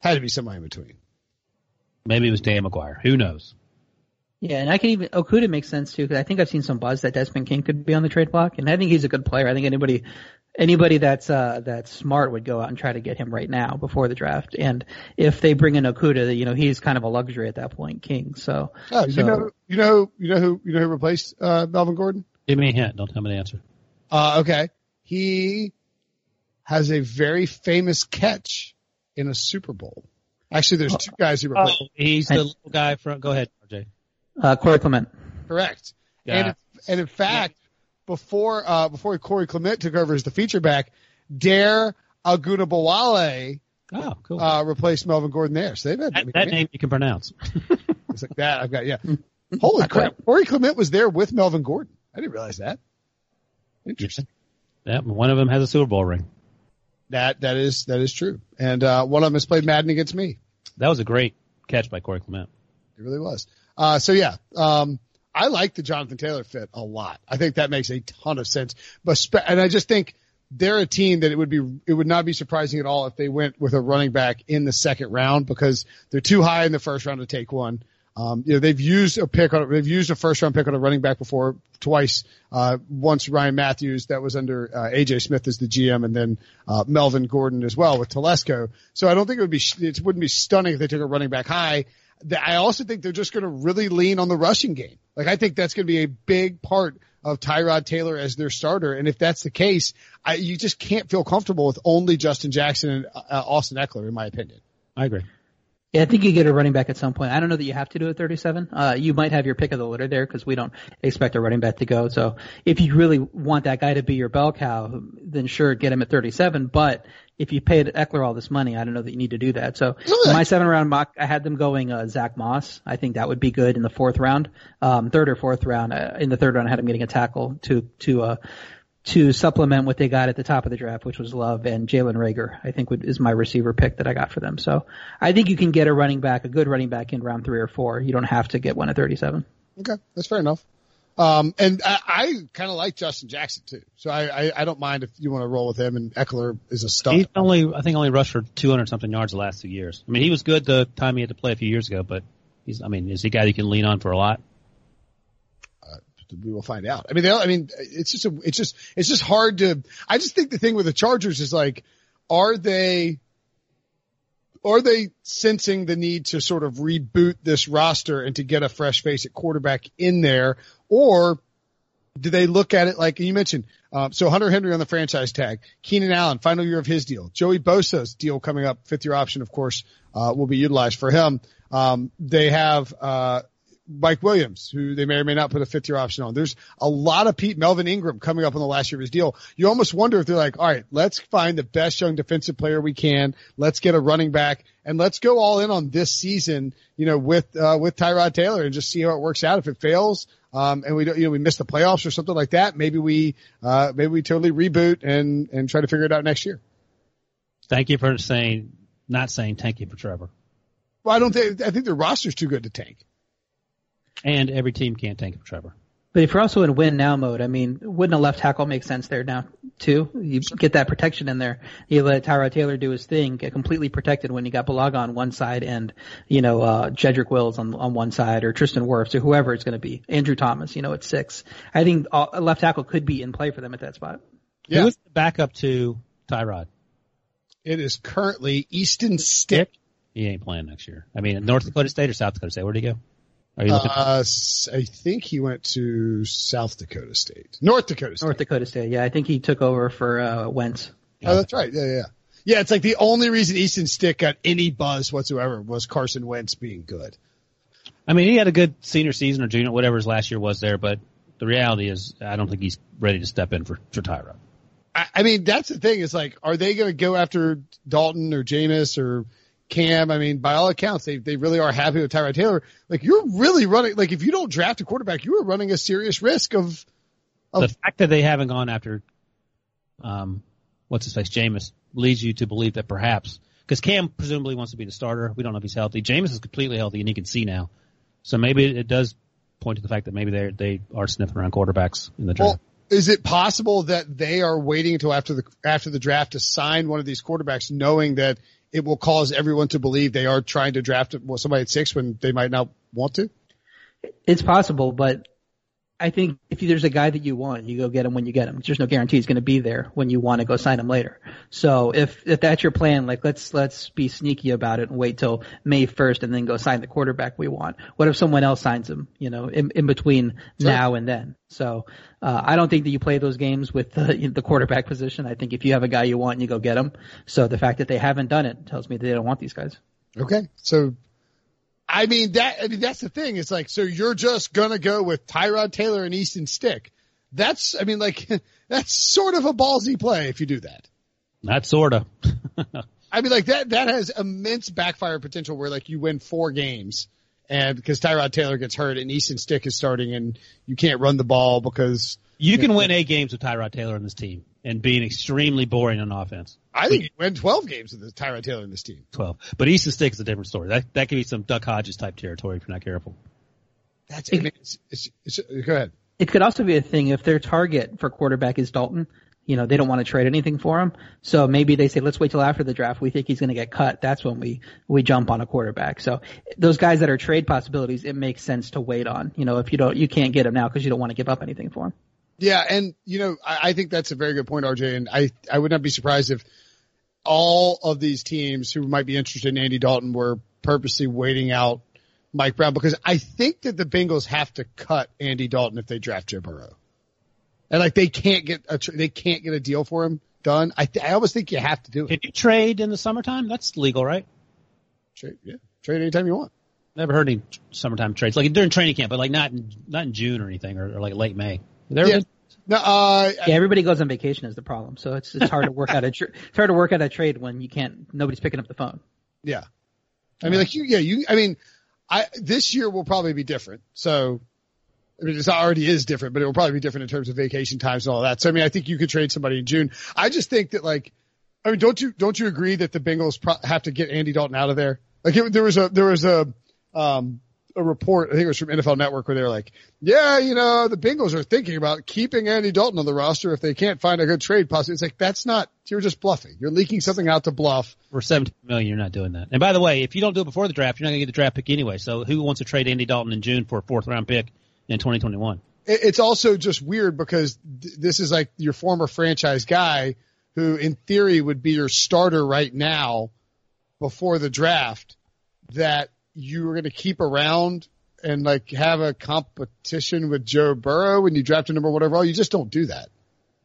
Had to be somebody in between. Maybe it was Dan McGwire. Who knows? Yeah, and I can even Okudah makes sense too because I think I've seen some buzz that Desmond King could be on the trade block, and I think he's a good player. I think anybody anybody that's uh that's smart would go out and try to get him right now before the draft. And if they bring in Okudah, you know he's kind of a luxury at that point, King. So Oh, you So- know, you know, you know who, you know who replaced, uh, Melvin Gordon? Give me a hint. Don't tell me the answer. Uh, okay. He has a very famous catch in a Super Bowl. Actually, there's two guys who replaced. Oh, he's the little guy from. Go ahead, RJ. uh Corey Clement. Correct. Yeah. And, and in fact, before, uh, before Corey Clement took over as the feature back, Dare Ogunbowale, Oh, cool. uh, replaced Melvin Gordon there. So they've had, I that, mean, that name you can pronounce. it's like that. I've got, yeah. Holy crap. Corey Clement was there with Melvin Gordon. I didn't realize that. Interesting. yeah, one of them has a Super Bowl ring. That, that is, that is true. And, uh, one of them has played Madden against me. That was a great catch by Corey Clement. It really was. Uh, so yeah, um, I like the Jonathan Taylor fit a lot. I think that makes a ton of sense. But and I just think they're a team that it would be it would not be surprising at all if they went with a running back in the second round because they're too high in the first round to take one. Um, you know, they've used a pick on, they've used a first round pick on a running back before twice. Uh, once Ryan Mathews, that was under, uh, AJ Smith as the GM and then, uh, Melvin Gordon as well with Telesco. So I don't think it would be, it wouldn't be stunning if they took a running back high. Th- I also think they're just going to really lean on the rushing game. Like I think that's going to be a big part of Tyrod Taylor as their starter. And if that's the case, I, you just can't feel comfortable with only Justin Jackson and uh, Austin Ekeler, in my opinion. I agree. Yeah, I think you get a running back at some point. I don't know that you have to do it 37. Uh, you might have your pick of the litter there because we don't expect a running back to go. So if you really want that guy to be your bell cow, then sure, get him at 37. But if you paid Ekeler all this money, I don't know that you need to do that. So my seven round mock, I had them going uh, Zach Moss. I think that would be good in the fourth round, um, third or fourth round. Uh, in the third round, I had him getting a tackle to to uh, to supplement what they got at the top of the draft, which was Love and Jalen Reagor. I think would, is my receiver pick that I got for them. So I think you can get a running back, a good running back in round three or four. You don't have to get one at 37. Okay, that's fair enough. Um, and I, I kind of like Justin Jackson too, so I, I, I don't mind if you want to roll with him. And Ekeler is a stud. He's only, I think, only rushed for 200 something yards the last two years. I mean, he was good the time he had to play a few years ago, but he's, I mean, is he a guy you can lean on for a lot? we will find out. I mean, they, I mean, it's just a, it's just, it's just hard to, I just think the thing with the Chargers is like, are they, are they sensing the need to sort of reboot this roster and to get a fresh face at quarterback in there? Or do they look at it like you mentioned? Um, so Hunter Henry on the franchise tag, Keenan Allen, final year of his deal, Joey Bosa's deal coming up, fifth year option, of course, uh, will be utilized for him. Um, they have, uh, Mike Williams, who they may or may not put a fifth year option on. There's a lot of Pete Melvin Ingram coming up on the last year of his deal. You almost wonder if they're like, all right, let's find the best young defensive player we can. Let's get a running back and let's go all in on this season, you know, with, uh, with Tyrod Taylor and just see how it works out. If it fails, um, and we don't, you know, we miss the playoffs or something like that, maybe we, uh, maybe we totally reboot and, and try to figure it out next year. Thank you for saying, not saying thank you for Trevor. Well, I don't think, I think the roster's too good to tank. And every team can't tank for Trevor. But if you're also in win now mode, I mean, wouldn't a left tackle make sense there now too? You get that protection in there. You let Tyrod Taylor do his thing, get completely protected when you got Bulaga on one side and, you know, uh, Jedrick Wills on, on one side or Tristan Wirfs or whoever it's going to be. Andrew Thomas, you know, at six. I think a left tackle could be in play for them at that spot. Yeah. Who's the backup to Tyrod? It is currently Easton Stick. He ain't playing next year. I mean, North Dakota State or South Dakota State? Where'd he go? Are you looking? Uh, I think he went to South Dakota State, North Dakota State. North Dakota State. Yeah, I think he took over for uh, Wentz. Oh, that's right. Yeah, yeah, yeah. It's like the only reason Easton Stick got any buzz whatsoever was Carson Wentz being good. I mean, he had a good senior season or junior, whatever his last year was there, but the reality is, I don't think he's ready to step in for for Tyrod. I, I mean, that's the thing. Is like, are they going to go after Dalton or Jameis or Cam, I mean, by all accounts, they they really are happy with Tyrod Taylor. Like you're really running. Like if you don't draft a quarterback, you are running a serious risk of. of the fact that they haven't gone after, um, what's his face, Jameis, leads you to believe that perhaps because Cam presumably wants to be the starter. We don't know if he's healthy. Jameis is completely healthy and he can see now, so maybe it does point to the fact that maybe they they are sniffing around quarterbacks in the draft. Well, is it possible that they are waiting until after the after the draft to sign one of these quarterbacks, knowing that it will cause everyone to believe they are trying to draft somebody at six when they might not want to? It's possible, but I think if there's a guy that you want, you go get him when you get him. There's no guarantee he's going to be there when you want to go sign him later. So if if that's your plan, like let's let's be sneaky about it and wait till May 1st and then go sign the quarterback we want. What if someone else signs him? You know, in, in between sure. now and then. So uh, I don't think that you play those games with the, the quarterback position. I think if you have a guy you want, you go get him. So the fact that they haven't done it tells me they don't want these guys. Okay, so I mean that. I mean that's the thing. It's like so you're just gonna go with Tyrod Taylor and Easton Stick. That's I mean like that's sort of a ballsy play if you do that. Not sorta. I mean like that that has immense backfire potential where like you win four games and because Tyrod Taylor gets hurt and Easton Stick is starting and you can't run the ball because you can win eight games with Tyrod Taylor in this team and being extremely boring on offense. I think he win 12 games with Tyrod Taylor in this team. 12. But Easton Stick is a different story. That, that could be some Duck Hodges type territory if you're not careful. That's, I mean, it's, it's, it's, go ahead. It could also be a thing if their target for quarterback is Dalton. You know, they don't want to trade anything for him. So maybe they say, let's wait till after the draft. We think he's going to get cut. That's when we, we jump on a quarterback. So those guys that are trade possibilities, it makes sense to wait on. You know, if you don't, you can't get him now because you don't want to give up anything for him. Yeah, and you know, I, I think that's a very good point, RJ. And I I would not be surprised if all of these teams who might be interested in Andy Dalton were purposely waiting out Mike Brown because I think that the Bengals have to cut Andy Dalton if they draft Joe Burrow, and like they can't get a they can't get a deal for him done. I th- I always think you have to do it. Can you trade in the summertime? That's legal, right? Trade, yeah, trade anytime you want. Never heard any summertime trades like during training camp, but like not in, not in June or anything or, or like late May. There yeah. No, uh, yeah, everybody goes on vacation is the problem. So it's it's hard to work out a tra- it's hard to work out a trade when you can't nobody's picking up the phone. Yeah, I mean, like you, yeah, you. I mean, I this year will probably be different. So, I mean, it already is different, but it will probably be different in terms of vacation times and all that. So, I mean, I think you could trade somebody in June. I just think that like, I mean, don't you don't you agree that the Bengals pro- have to get Andy Dalton out of there? Like, it, there was a there was a um a report, I think it was from NFL Network, where they were like, yeah, you know, the Bengals are thinking about keeping Andy Dalton on the roster if they can't find a good trade possibility. It's like, that's not, you're just bluffing. You're leaking something out to bluff. For 17 million, you're not doing that. And by the way, if you don't do it before the draft, you're not going to get the draft pick anyway. So who wants to trade Andy Dalton in June for a fourth round pick in 2021? It's also just weird because th- this is like your former franchise guy who in theory would be your starter right now before the draft that you were going to keep around and like have a competition with Joe Burrow when you draft a number one overall. Oh, you just don't do that.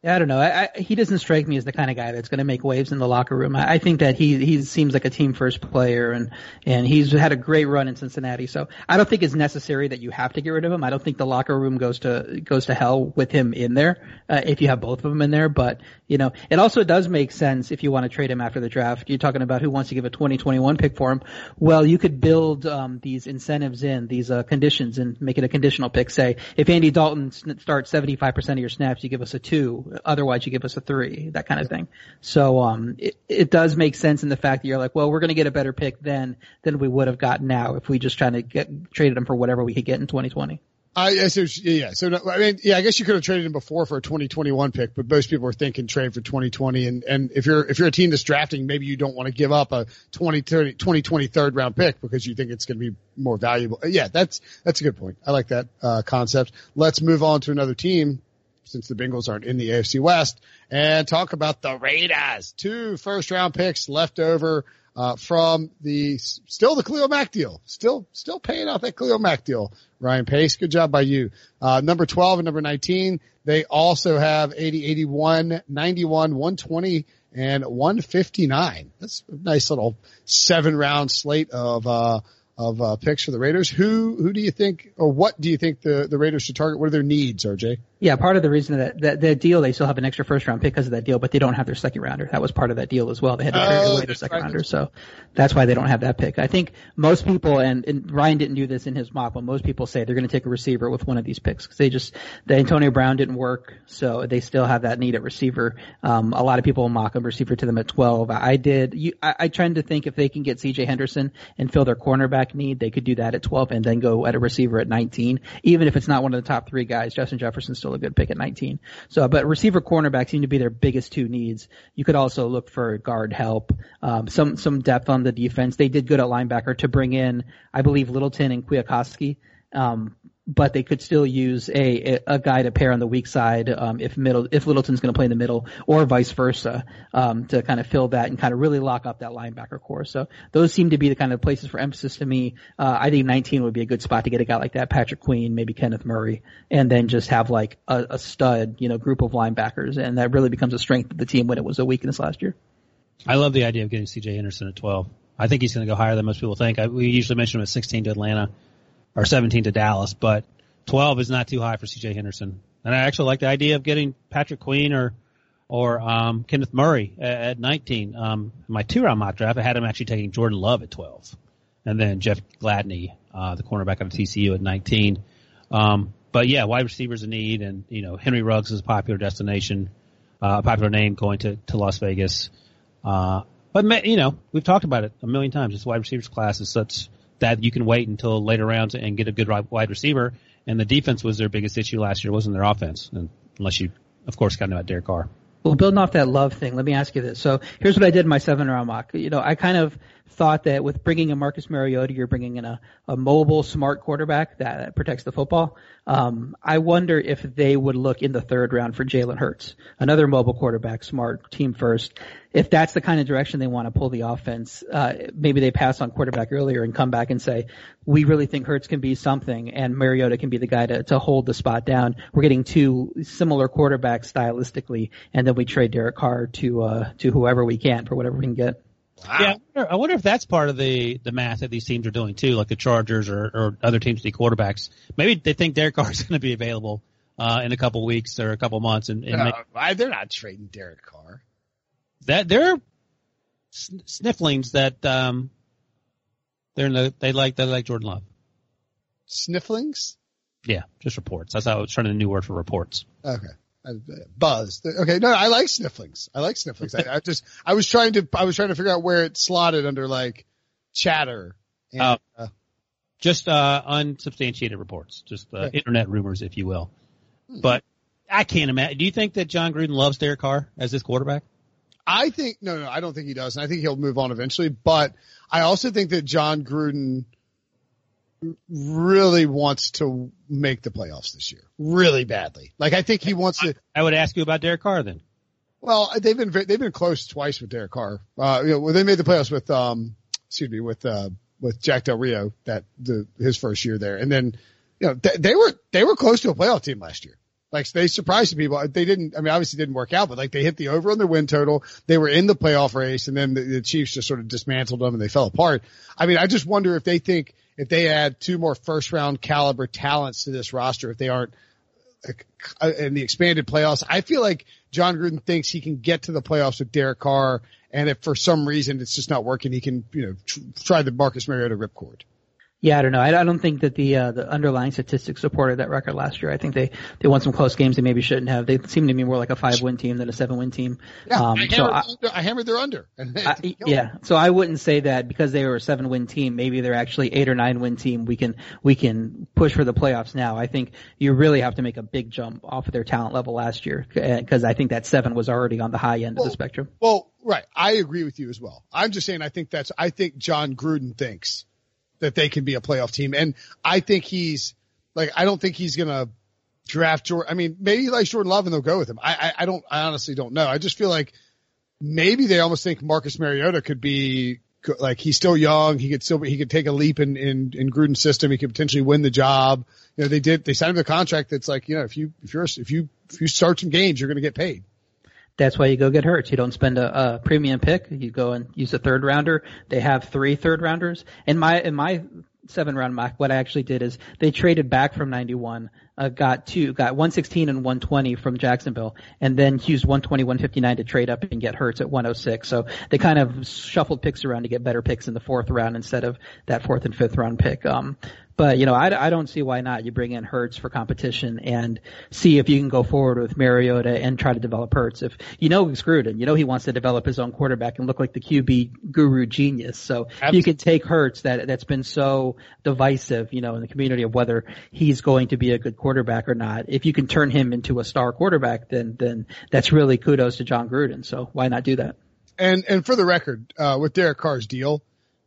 I don't know. I, I, he doesn't strike me as the kind of guy that's going to make waves in the locker room. I, I think that he he seems like a team first player, and and he's had a great run in Cincinnati. So I don't think it's necessary that you have to get rid of him. I don't think the locker room goes to goes to hell with him in there uh, if you have both of them in there. But you know, it also does make sense if you want to trade him after the draft. You're talking about who wants to give a 2021 pick for him. Well, you could build um, these incentives in these uh, conditions and make it a conditional pick. Say if Andy Dalton starts 75% of your snaps, you give us a two Otherwise, you give us a three, that kind of thing. So um, it, it does make sense in the fact that you're like, well, we're going to get a better pick then than we would have gotten now if we just trying to get traded him for whatever we could get in 2020. I, so yeah, so I mean, yeah, I guess you could have traded him before for a 2021 pick, but most people are thinking trade for 2020. And, and if you're, if you're a team that's drafting, maybe you don't want to give up a 20, 30, 2020 third round pick because you think it's going to be more valuable. Yeah, that's, that's a good point. I like that, uh, concept. Let's move on to another team since the Bengals aren't in the AFC West and talk about the Raiders. Two first round picks left over, uh, from the, still the Khalil Mack deal. Still, still paying out that Khalil Mack deal. Ryan Pace, good job by you. Uh, number 12 and number 19, they also have 80, 81, 91, 120, and 159. That's a nice little seven round slate of, uh, of uh, picks for the Raiders. Who who do you think, or what do you think the the Raiders should target? What are their needs, RJ? Yeah, part of the reason that that, that deal they still have an extra first round pick because of that deal, but they don't have their second rounder. That was part of that deal as well. They had to trade oh, away their second right. rounder, so that's why they don't have that pick. I think most people, and, and Ryan didn't do this in his mock, but most people say they're going to take a receiver with one of these picks because they just the Antonio Brown didn't work, so they still have that need at receiver. Um, a lot of people mock a receiver to them at 12. I did. You, I, I tried to think if they can get C.J. Henderson and fill their cornerback need, they could do that at 12 and then go at a receiver at 19. Even if it's not one of the top three guys, Justin Jefferson's still a good pick at 19. So, but receiver cornerback seem to be their biggest two needs. You could also look for guard help, um, some, some depth on the defense. They did good at linebacker to bring in, I believe, Littleton and Kwiatkoski. Um, but they could still use a a guy to pair on the weak side um, if middle if Littleton's going to play in the middle or vice versa um, to kind of fill that and kind of really lock up that linebacker core. So those seem to be the kind of places for emphasis to me. Uh, I think 19 would be a good spot to get a guy like that, Patrick Queen, maybe Kenneth Murray, and then just have like a, a stud you know group of linebackers, and that really becomes a strength of the team when it was a weakness last year. I love the idea of getting C.J. Anderson at 12. I think he's going to go higher than most people think. I, we usually mention him at 16 to Atlanta or 17 to Dallas, but 12 is not too high for CJ Henderson. And I actually like the idea of getting Patrick Queen or, or, um, Kenneth Murray at, at 19. Um, my two round mock draft, I had him actually taking Jordan Love at 12 and then Jeff Gladney, uh, the cornerback out of TCU at 19. Um, but yeah, wide receivers a need and, you know, Henry Ruggs is a popular destination, uh, a popular name going to, to Las Vegas. Uh, but you know, we've talked about it a million times. This wide receivers class is such that you can wait until later rounds and get a good wide receiver. And the defense was their biggest issue last year, wasn't their offense, unless you, of course, got about Derek Carr. Well, building off that love thing, let me ask you this. So here's what I did in my seven round mock. You know, I kind of thought that with bringing a Marcus Mariota, you're bringing in a, a mobile, smart quarterback that protects the football. Um, I wonder if they would look in the third round for Jalen Hurts, another mobile quarterback, smart, team first. If that's the kind of direction they want to pull the offense, uh, maybe they pass on quarterback earlier and come back and say, we really think Hurts can be something and Mariota can be the guy to, to hold the spot down. We're getting two similar quarterbacks stylistically and then we trade Derek Carr to, uh, to whoever we can for whatever we can get. Wow. Yeah, I wonder, I wonder, if that's part of the the math that these teams are doing too, like the Chargers or, or other teams the quarterbacks. Maybe they think Derek Carr is going to be available uh, in a couple weeks or a couple months, and, and no, make, they're not trading Derek Carr. That they're snifflings that um, they're in the, they like they like Jordan Love. Snifflings. Yeah, just reports. That's how I was trying to new word for reports. Okay. Buzz. Okay, no, I like snifflings. I like snifflings. I, I, just, I was trying to, I was trying to figure out where it slotted under like chatter. And, uh, uh, just uh, unsubstantiated reports, just uh, okay. internet rumors, if you will. Hmm. But I can't imagine. Do you think that Jon Gruden loves Derek Carr as his quarterback? I think no, no, I don't think he does, and I think he'll move on eventually. But I also think that Jon Gruden really wants to make the playoffs this year, really badly. Like I think he wants to. I would ask you about Derek Carr then. Well, they've been they've been close twice with Derek Carr. Uh, you know, they made the playoffs with um, excuse me, with uh, with Jack Del Rio that the his first year there, and then you know they, they were they were close to a playoff team last year. Like they surprised people. They didn't. I mean, obviously didn't work out, but like they hit the over on their win total. They were in the playoff race, and then the, the Chiefs just sort of dismantled them and they fell apart. I mean, I just wonder if they think if they add two more first round caliber talents to this roster, if they aren't uh, in the expanded playoffs. I feel like Jon Gruden thinks he can get to the playoffs with Derek Carr, and if for some reason it's just not working, he can you know tr- try the Marcus Mariota ripcord. Yeah, I don't know. I, I don't think that the uh, the underlying statistics supported that record last year. I think they they won some close games they maybe shouldn't have. They seem to me more like a five win team than a seven win team. Yeah, um, I, hammered, so I, I, hammered their under. I, yeah, so I wouldn't say that because they were a seven win team. Maybe they're actually eight or nine win team. We can we can push for the playoffs now. I think you really have to make a big jump off of their talent level last year because I think that seven was already on the high end well, of the spectrum. Well, right, I agree with you as well. I'm just saying I think that's I think Jon Gruden thinks that they can be a playoff team. And I think he's like, I don't think he's going to draft Jordan. I mean, maybe he likes Jordan Love and they'll go with him. I, I, I don't, I honestly don't know. I just feel like maybe they almost think Marcus Mariota could be like, he's still young. He could still, he could take a leap in, in, in Gruden's system. He could potentially win the job. You know, they did, they signed him a contract that's like, you know, if you, if you're, if you, if you start some games, you're going to get paid. That's why you go get Hurts. You don't spend a, a premium pick. You go and use a third rounder. They have three third rounders. In my in my seven round mock, what I actually did is they traded back from 91, uh, got two, got 116 and 120 from Jacksonville, and then used 120, 159 to trade up and get Hurts at 106. So they kind of shuffled picks around to get better picks in the fourth round instead of that fourth and fifth round pick. Um, but you know, I, I don't see why not. You bring in Hurts for competition and see if you can go forward with Mariota and try to develop Hurts. If you know and you know he wants to develop his own quarterback and look like the QB guru genius. So Absolutely. you can take Hurts that that's been so divisive, you know, in the community of whether he's going to be a good quarterback or not. If you can turn him into a star quarterback, then then that's really kudos to Jon Gruden. So why not do that? And and for the record, uh, with Derek Carr's deal,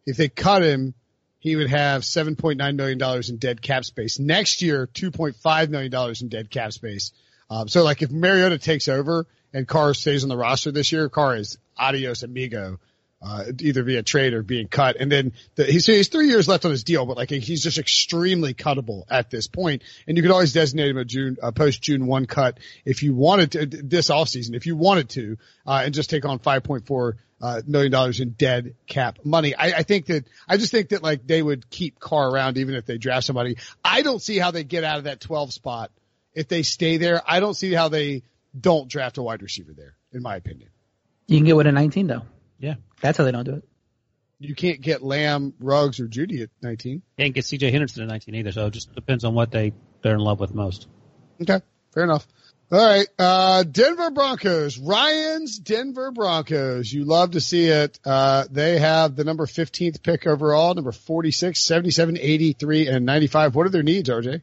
if they cut him he would have $7.9 million in dead cap space. Next year, $2.5 million in dead cap space. Um, so like if Mariota takes over and Carr stays on the roster this year, Carr is adios amigo uh, either via trade or being cut. And then the, he's, he's three years left on his deal, but like he's just extremely cuttable at this point. And you could always designate him a June, a post June one cut if you wanted to this off season, if you wanted to, uh, and just take on 5.4 uh, dollars in dead cap money. I, I think that, I just think that like they would keep Carr around even if they draft somebody. I don't see how they get out of that 12 spot if they stay there. I don't see how they don't draft a wide receiver there, in my opinion. You can get one at 19 though. Yeah. That's how they don't do it. You can't get Lamb, Ruggs, or Jeudy at 19. Can't get CJ Henderson at 19 either, so it just depends on what they, they're in love with most. Okay. Fair enough. All right. Uh, Denver Broncos. Ryan's Denver Broncos. You love to see it. Uh, they have the number 15th pick overall, number 46, 77, 83, and 95. What are their needs, RJ?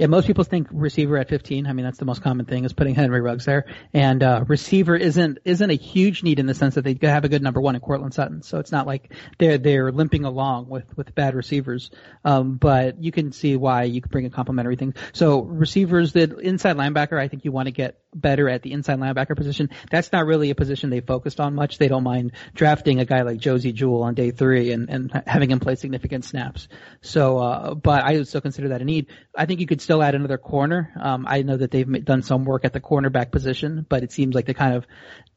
Yeah, most people think receiver at 15. I mean, that's the most common thing is putting Henry Ruggs there. And uh, receiver isn't isn't a huge need in the sense that they have a good number one in Courtland Sutton. So it's not like they're they're limping along with with bad receivers. Um, but you can see why you could bring a complementary thing. So receivers, the inside linebacker, I think you want to get better at the inside linebacker position. That's not really a position they focused on much. They don't mind drafting a guy like Josey Jewell on day three and and having him play significant snaps. So, uh, but I would still consider that a need. I think you could still add another corner. Um, I know that they've done some work at the cornerback position, but it seems like they're kind of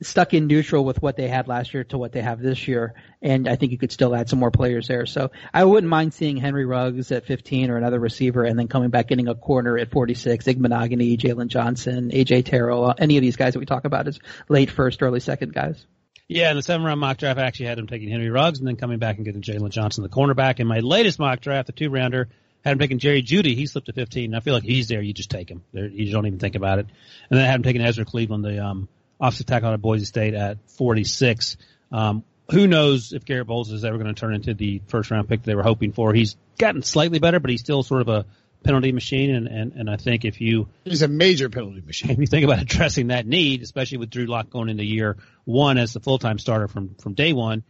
stuck in neutral with what they had last year to what they have this year. And I think you could still add some more players there. So I wouldn't mind seeing Henry Ruggs at 15 or another receiver and then coming back getting a corner at 46, Igbinoghene, Jaylon Johnson, AJ Terrell, uh, any of these guys that we talk about as late first, early second guys. Yeah, in the seven round mock draft, I actually had him taking Henry Ruggs and then coming back and getting Jaylon Johnson, the cornerback. In my latest mock draft, the two rounder, had him taking Jerry Jeudy. He slipped to 15. I feel like he's there. You just take him. There, you don't even think about it. And then I had him taking Ezra Cleveland, the um, offensive tackle out of Boise State at 46. Um, who knows if Garett Bolles is ever going to turn into the first round pick they were hoping for. He's gotten slightly better, but he's still sort of a penalty machine. And, and, and I think if you. He's a major penalty machine. If you think about addressing that need, especially with Drew Lock going into year one as the full time starter from, from day one,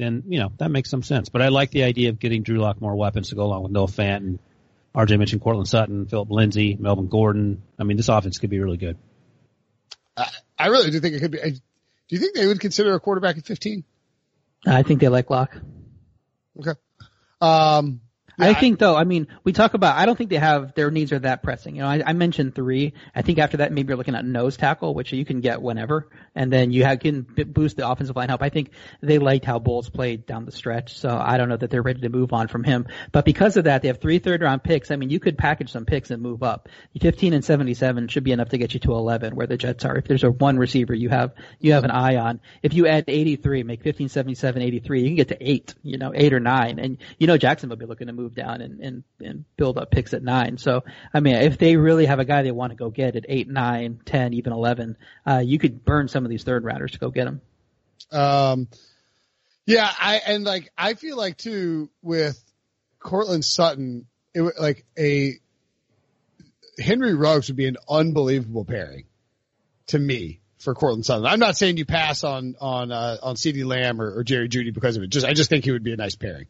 then you know that makes some sense. But I like the idea of getting Drew Lock more weapons to go along with Noah Fant and RJ mentioned Courtland Sutton, Phillip Lindsay, Melvin Gordon. I mean, this offense could be really good. I, I really do think it could be. I, do you think they would consider a quarterback at 15? I think they like Lock. Okay. Um, I think though, I mean, we talk about, I don't think they have, their needs are that pressing. You know, I, I mentioned three. I think after that, maybe you're looking at nose tackle, which you can get whenever. And then you have, can boost the offensive line help. I think they liked how Bolles played down the stretch. So I don't know that they're ready to move on from him. But because of that, they have three third round picks. I mean, you could package some picks and move up. 15 and 77 should be enough to get you to 11 where the Jets are. If there's a one receiver you have, you have an eye on. If you add 83, make 15, 77, 83, you can get to eight, you know, eight or nine. And you know, Jackson will be looking to move down and, and and build up picks at nine. So, I mean, if they really have a guy they want to go get at eight, nine, ten, even eleven, uh, you could burn some of these third rounders to go get them. Um, yeah, I and like I feel like too with Courtland Sutton, it like a Henry Ruggs would be an unbelievable pairing to me for Courtland Sutton. I'm not saying you pass on on uh, on CeeDee Lamb or, or Jerry Jeudy because of it. Just I just think he would be a nice pairing.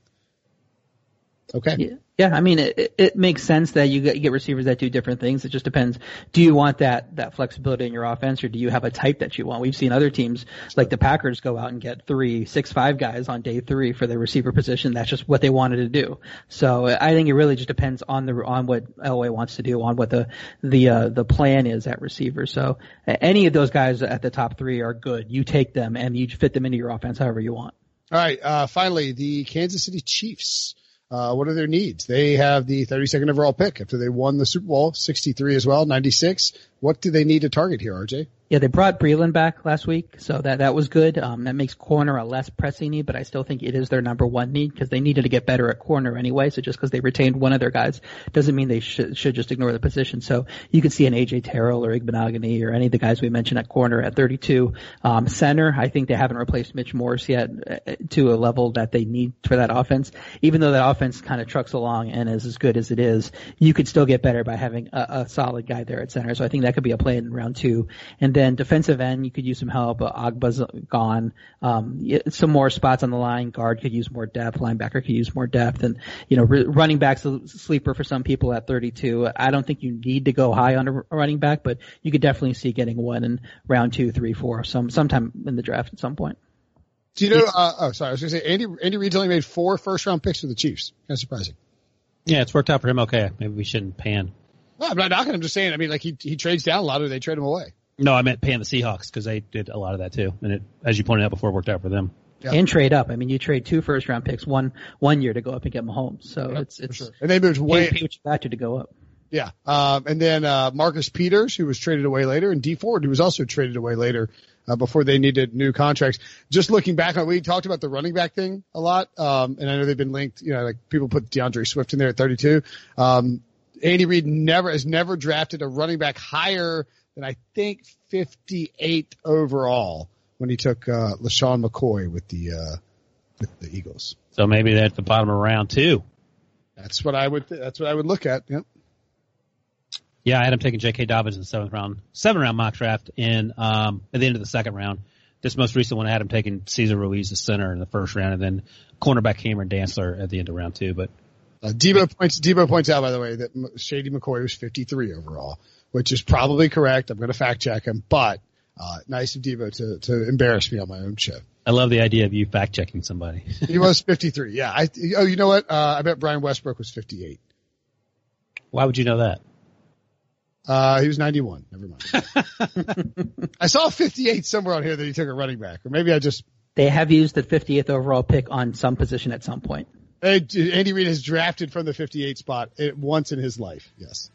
Okay. Yeah, yeah. I mean, it, it makes sense that you get, you get receivers that do different things. It just depends. Do you want that that flexibility in your offense, or do you have a type that you want? We've seen other teams like the Packers go out and get three, six, five guys on day three for their receiver position. That's just what they wanted to do. So I think it really just depends on the on what Elway wants to do, on what the the uh, the plan is at receiver. So any of those guys at the top three are good. You take them and you fit them into your offense however you want. All right. Uh, finally, the Kansas City Chiefs. Uh, what are their needs? They have the 32nd overall pick after they won the Super Bowl, 63 as well, 96. What do they need to target here, RJ? Yeah, they brought Breeland back last week, so that that was good. Um, that makes corner a less pressing need, but I still think it is their number one need because they needed to get better at corner anyway. So just because they retained one of their guys doesn't mean they should should just ignore the position. So you could see an AJ Terrell or Igbinoghene or any of the guys we mentioned at corner at 32. Um, center, I think they haven't replaced Mitch Morse yet uh, to a level that they need for that offense. Even though that offense kind of trucks along and is as good as it is, you could still get better by having a, a solid guy there at center. So I think that could be a play in round two. And defensive end, you could use some help. Uh, Ogbah's gone. Um, some more spots on the line. Guard could use more depth. Linebacker could use more depth. And, you know, r- running back's a sleeper for some people at 32. I don't think you need to go high on a running back, but you could definitely see getting one in round two, three, four, some, sometime in the draft at some point. Do you know, uh, oh, sorry, I was going to say Andy, Andy Reid's only made four first round picks for the Chiefs. Kind of surprising. Yeah, it's worked out for him okay. Maybe we shouldn't pan. No, I'm not knocking. I'm just saying. I mean, like he he trades down a lot, or they trade him away. No, I meant paying the Seahawks because they did a lot of that too, and it, as you pointed out before, worked out for them. Yeah. And trade up. I mean, you trade two first round picks one one year to go up and get Mahomes. So Yep, it's it's sure. And they moved way. pay what you got to to go up. Yeah. Um, and then uh, Marcus Peters, who was traded away later, and Dee Ford, who was also traded away later uh, before they needed new contracts. Just looking back on, we talked about the running back thing a lot, um, and I know they've been linked. You know, like people put D'Andre Swift in there at 32. Um, Andy Reid never has never drafted a running back higher than I think 58 overall when he took uh, LeSean McCoy with the uh, with the Eagles. So maybe they're at the bottom of round two. That's what I would. That's what I would look at. Yep. Yeah, I had him taking J.K. Dobbins in the seventh round, seven round mock draft in um, at the end of the second round. This most recent one I had him taking Cesar Ruiz, the center, in the first round, and then cornerback Cameron Dantzler at the end of round two. But Uh, Debo points. Debo points out, by the way, that Shady McCoy was 53 overall, which is probably correct. I'm going to fact check him, but uh, nice of Debo to to embarrass me on my own show. I love the idea of you fact checking somebody. He was 53. Yeah. I. Oh, you know what? Uh, I bet Brian Westbrook was 58. Why would you know that? Uh, he was 91. Never mind. I saw 58 somewhere on here that he took a running back, or maybe I just. They have used the 50th overall pick on some position at some point. Andy Reid has drafted from the 58 spot uh, once in his life. Yes.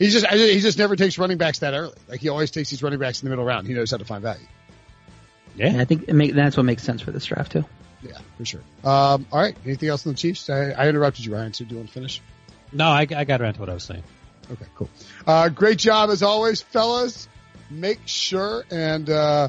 He just, I- he just never takes running backs that early. Like he always takes these running backs in the middle round. He knows how to find value. Yeah. I think it make, that's what makes sense for this draft too. Yeah, for sure. Um, all right. Anything else on the Chiefs? I, I interrupted you, Ryan. So do you want to finish? No, I, I got around to what I was saying. Okay, cool. Uh, great job as always, fellas. Make sure and, uh,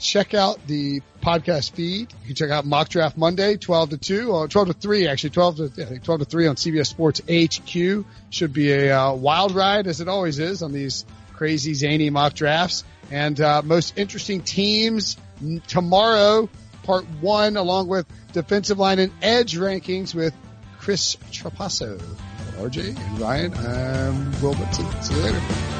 check out the podcast feed. You can check out Mock Draft Monday, 12 to 2, or 12 to 3, actually, 12 to, yeah, I think 12 to 3 on CBS Sports HQ. Should be a, uh, wild ride as it always is on these crazy zany mock drafts. And, uh, most interesting teams tomorrow, part one, along with defensive line and edge rankings with Chris Trapasso. RJ and Ryan, I'm Will Brinson. See you later.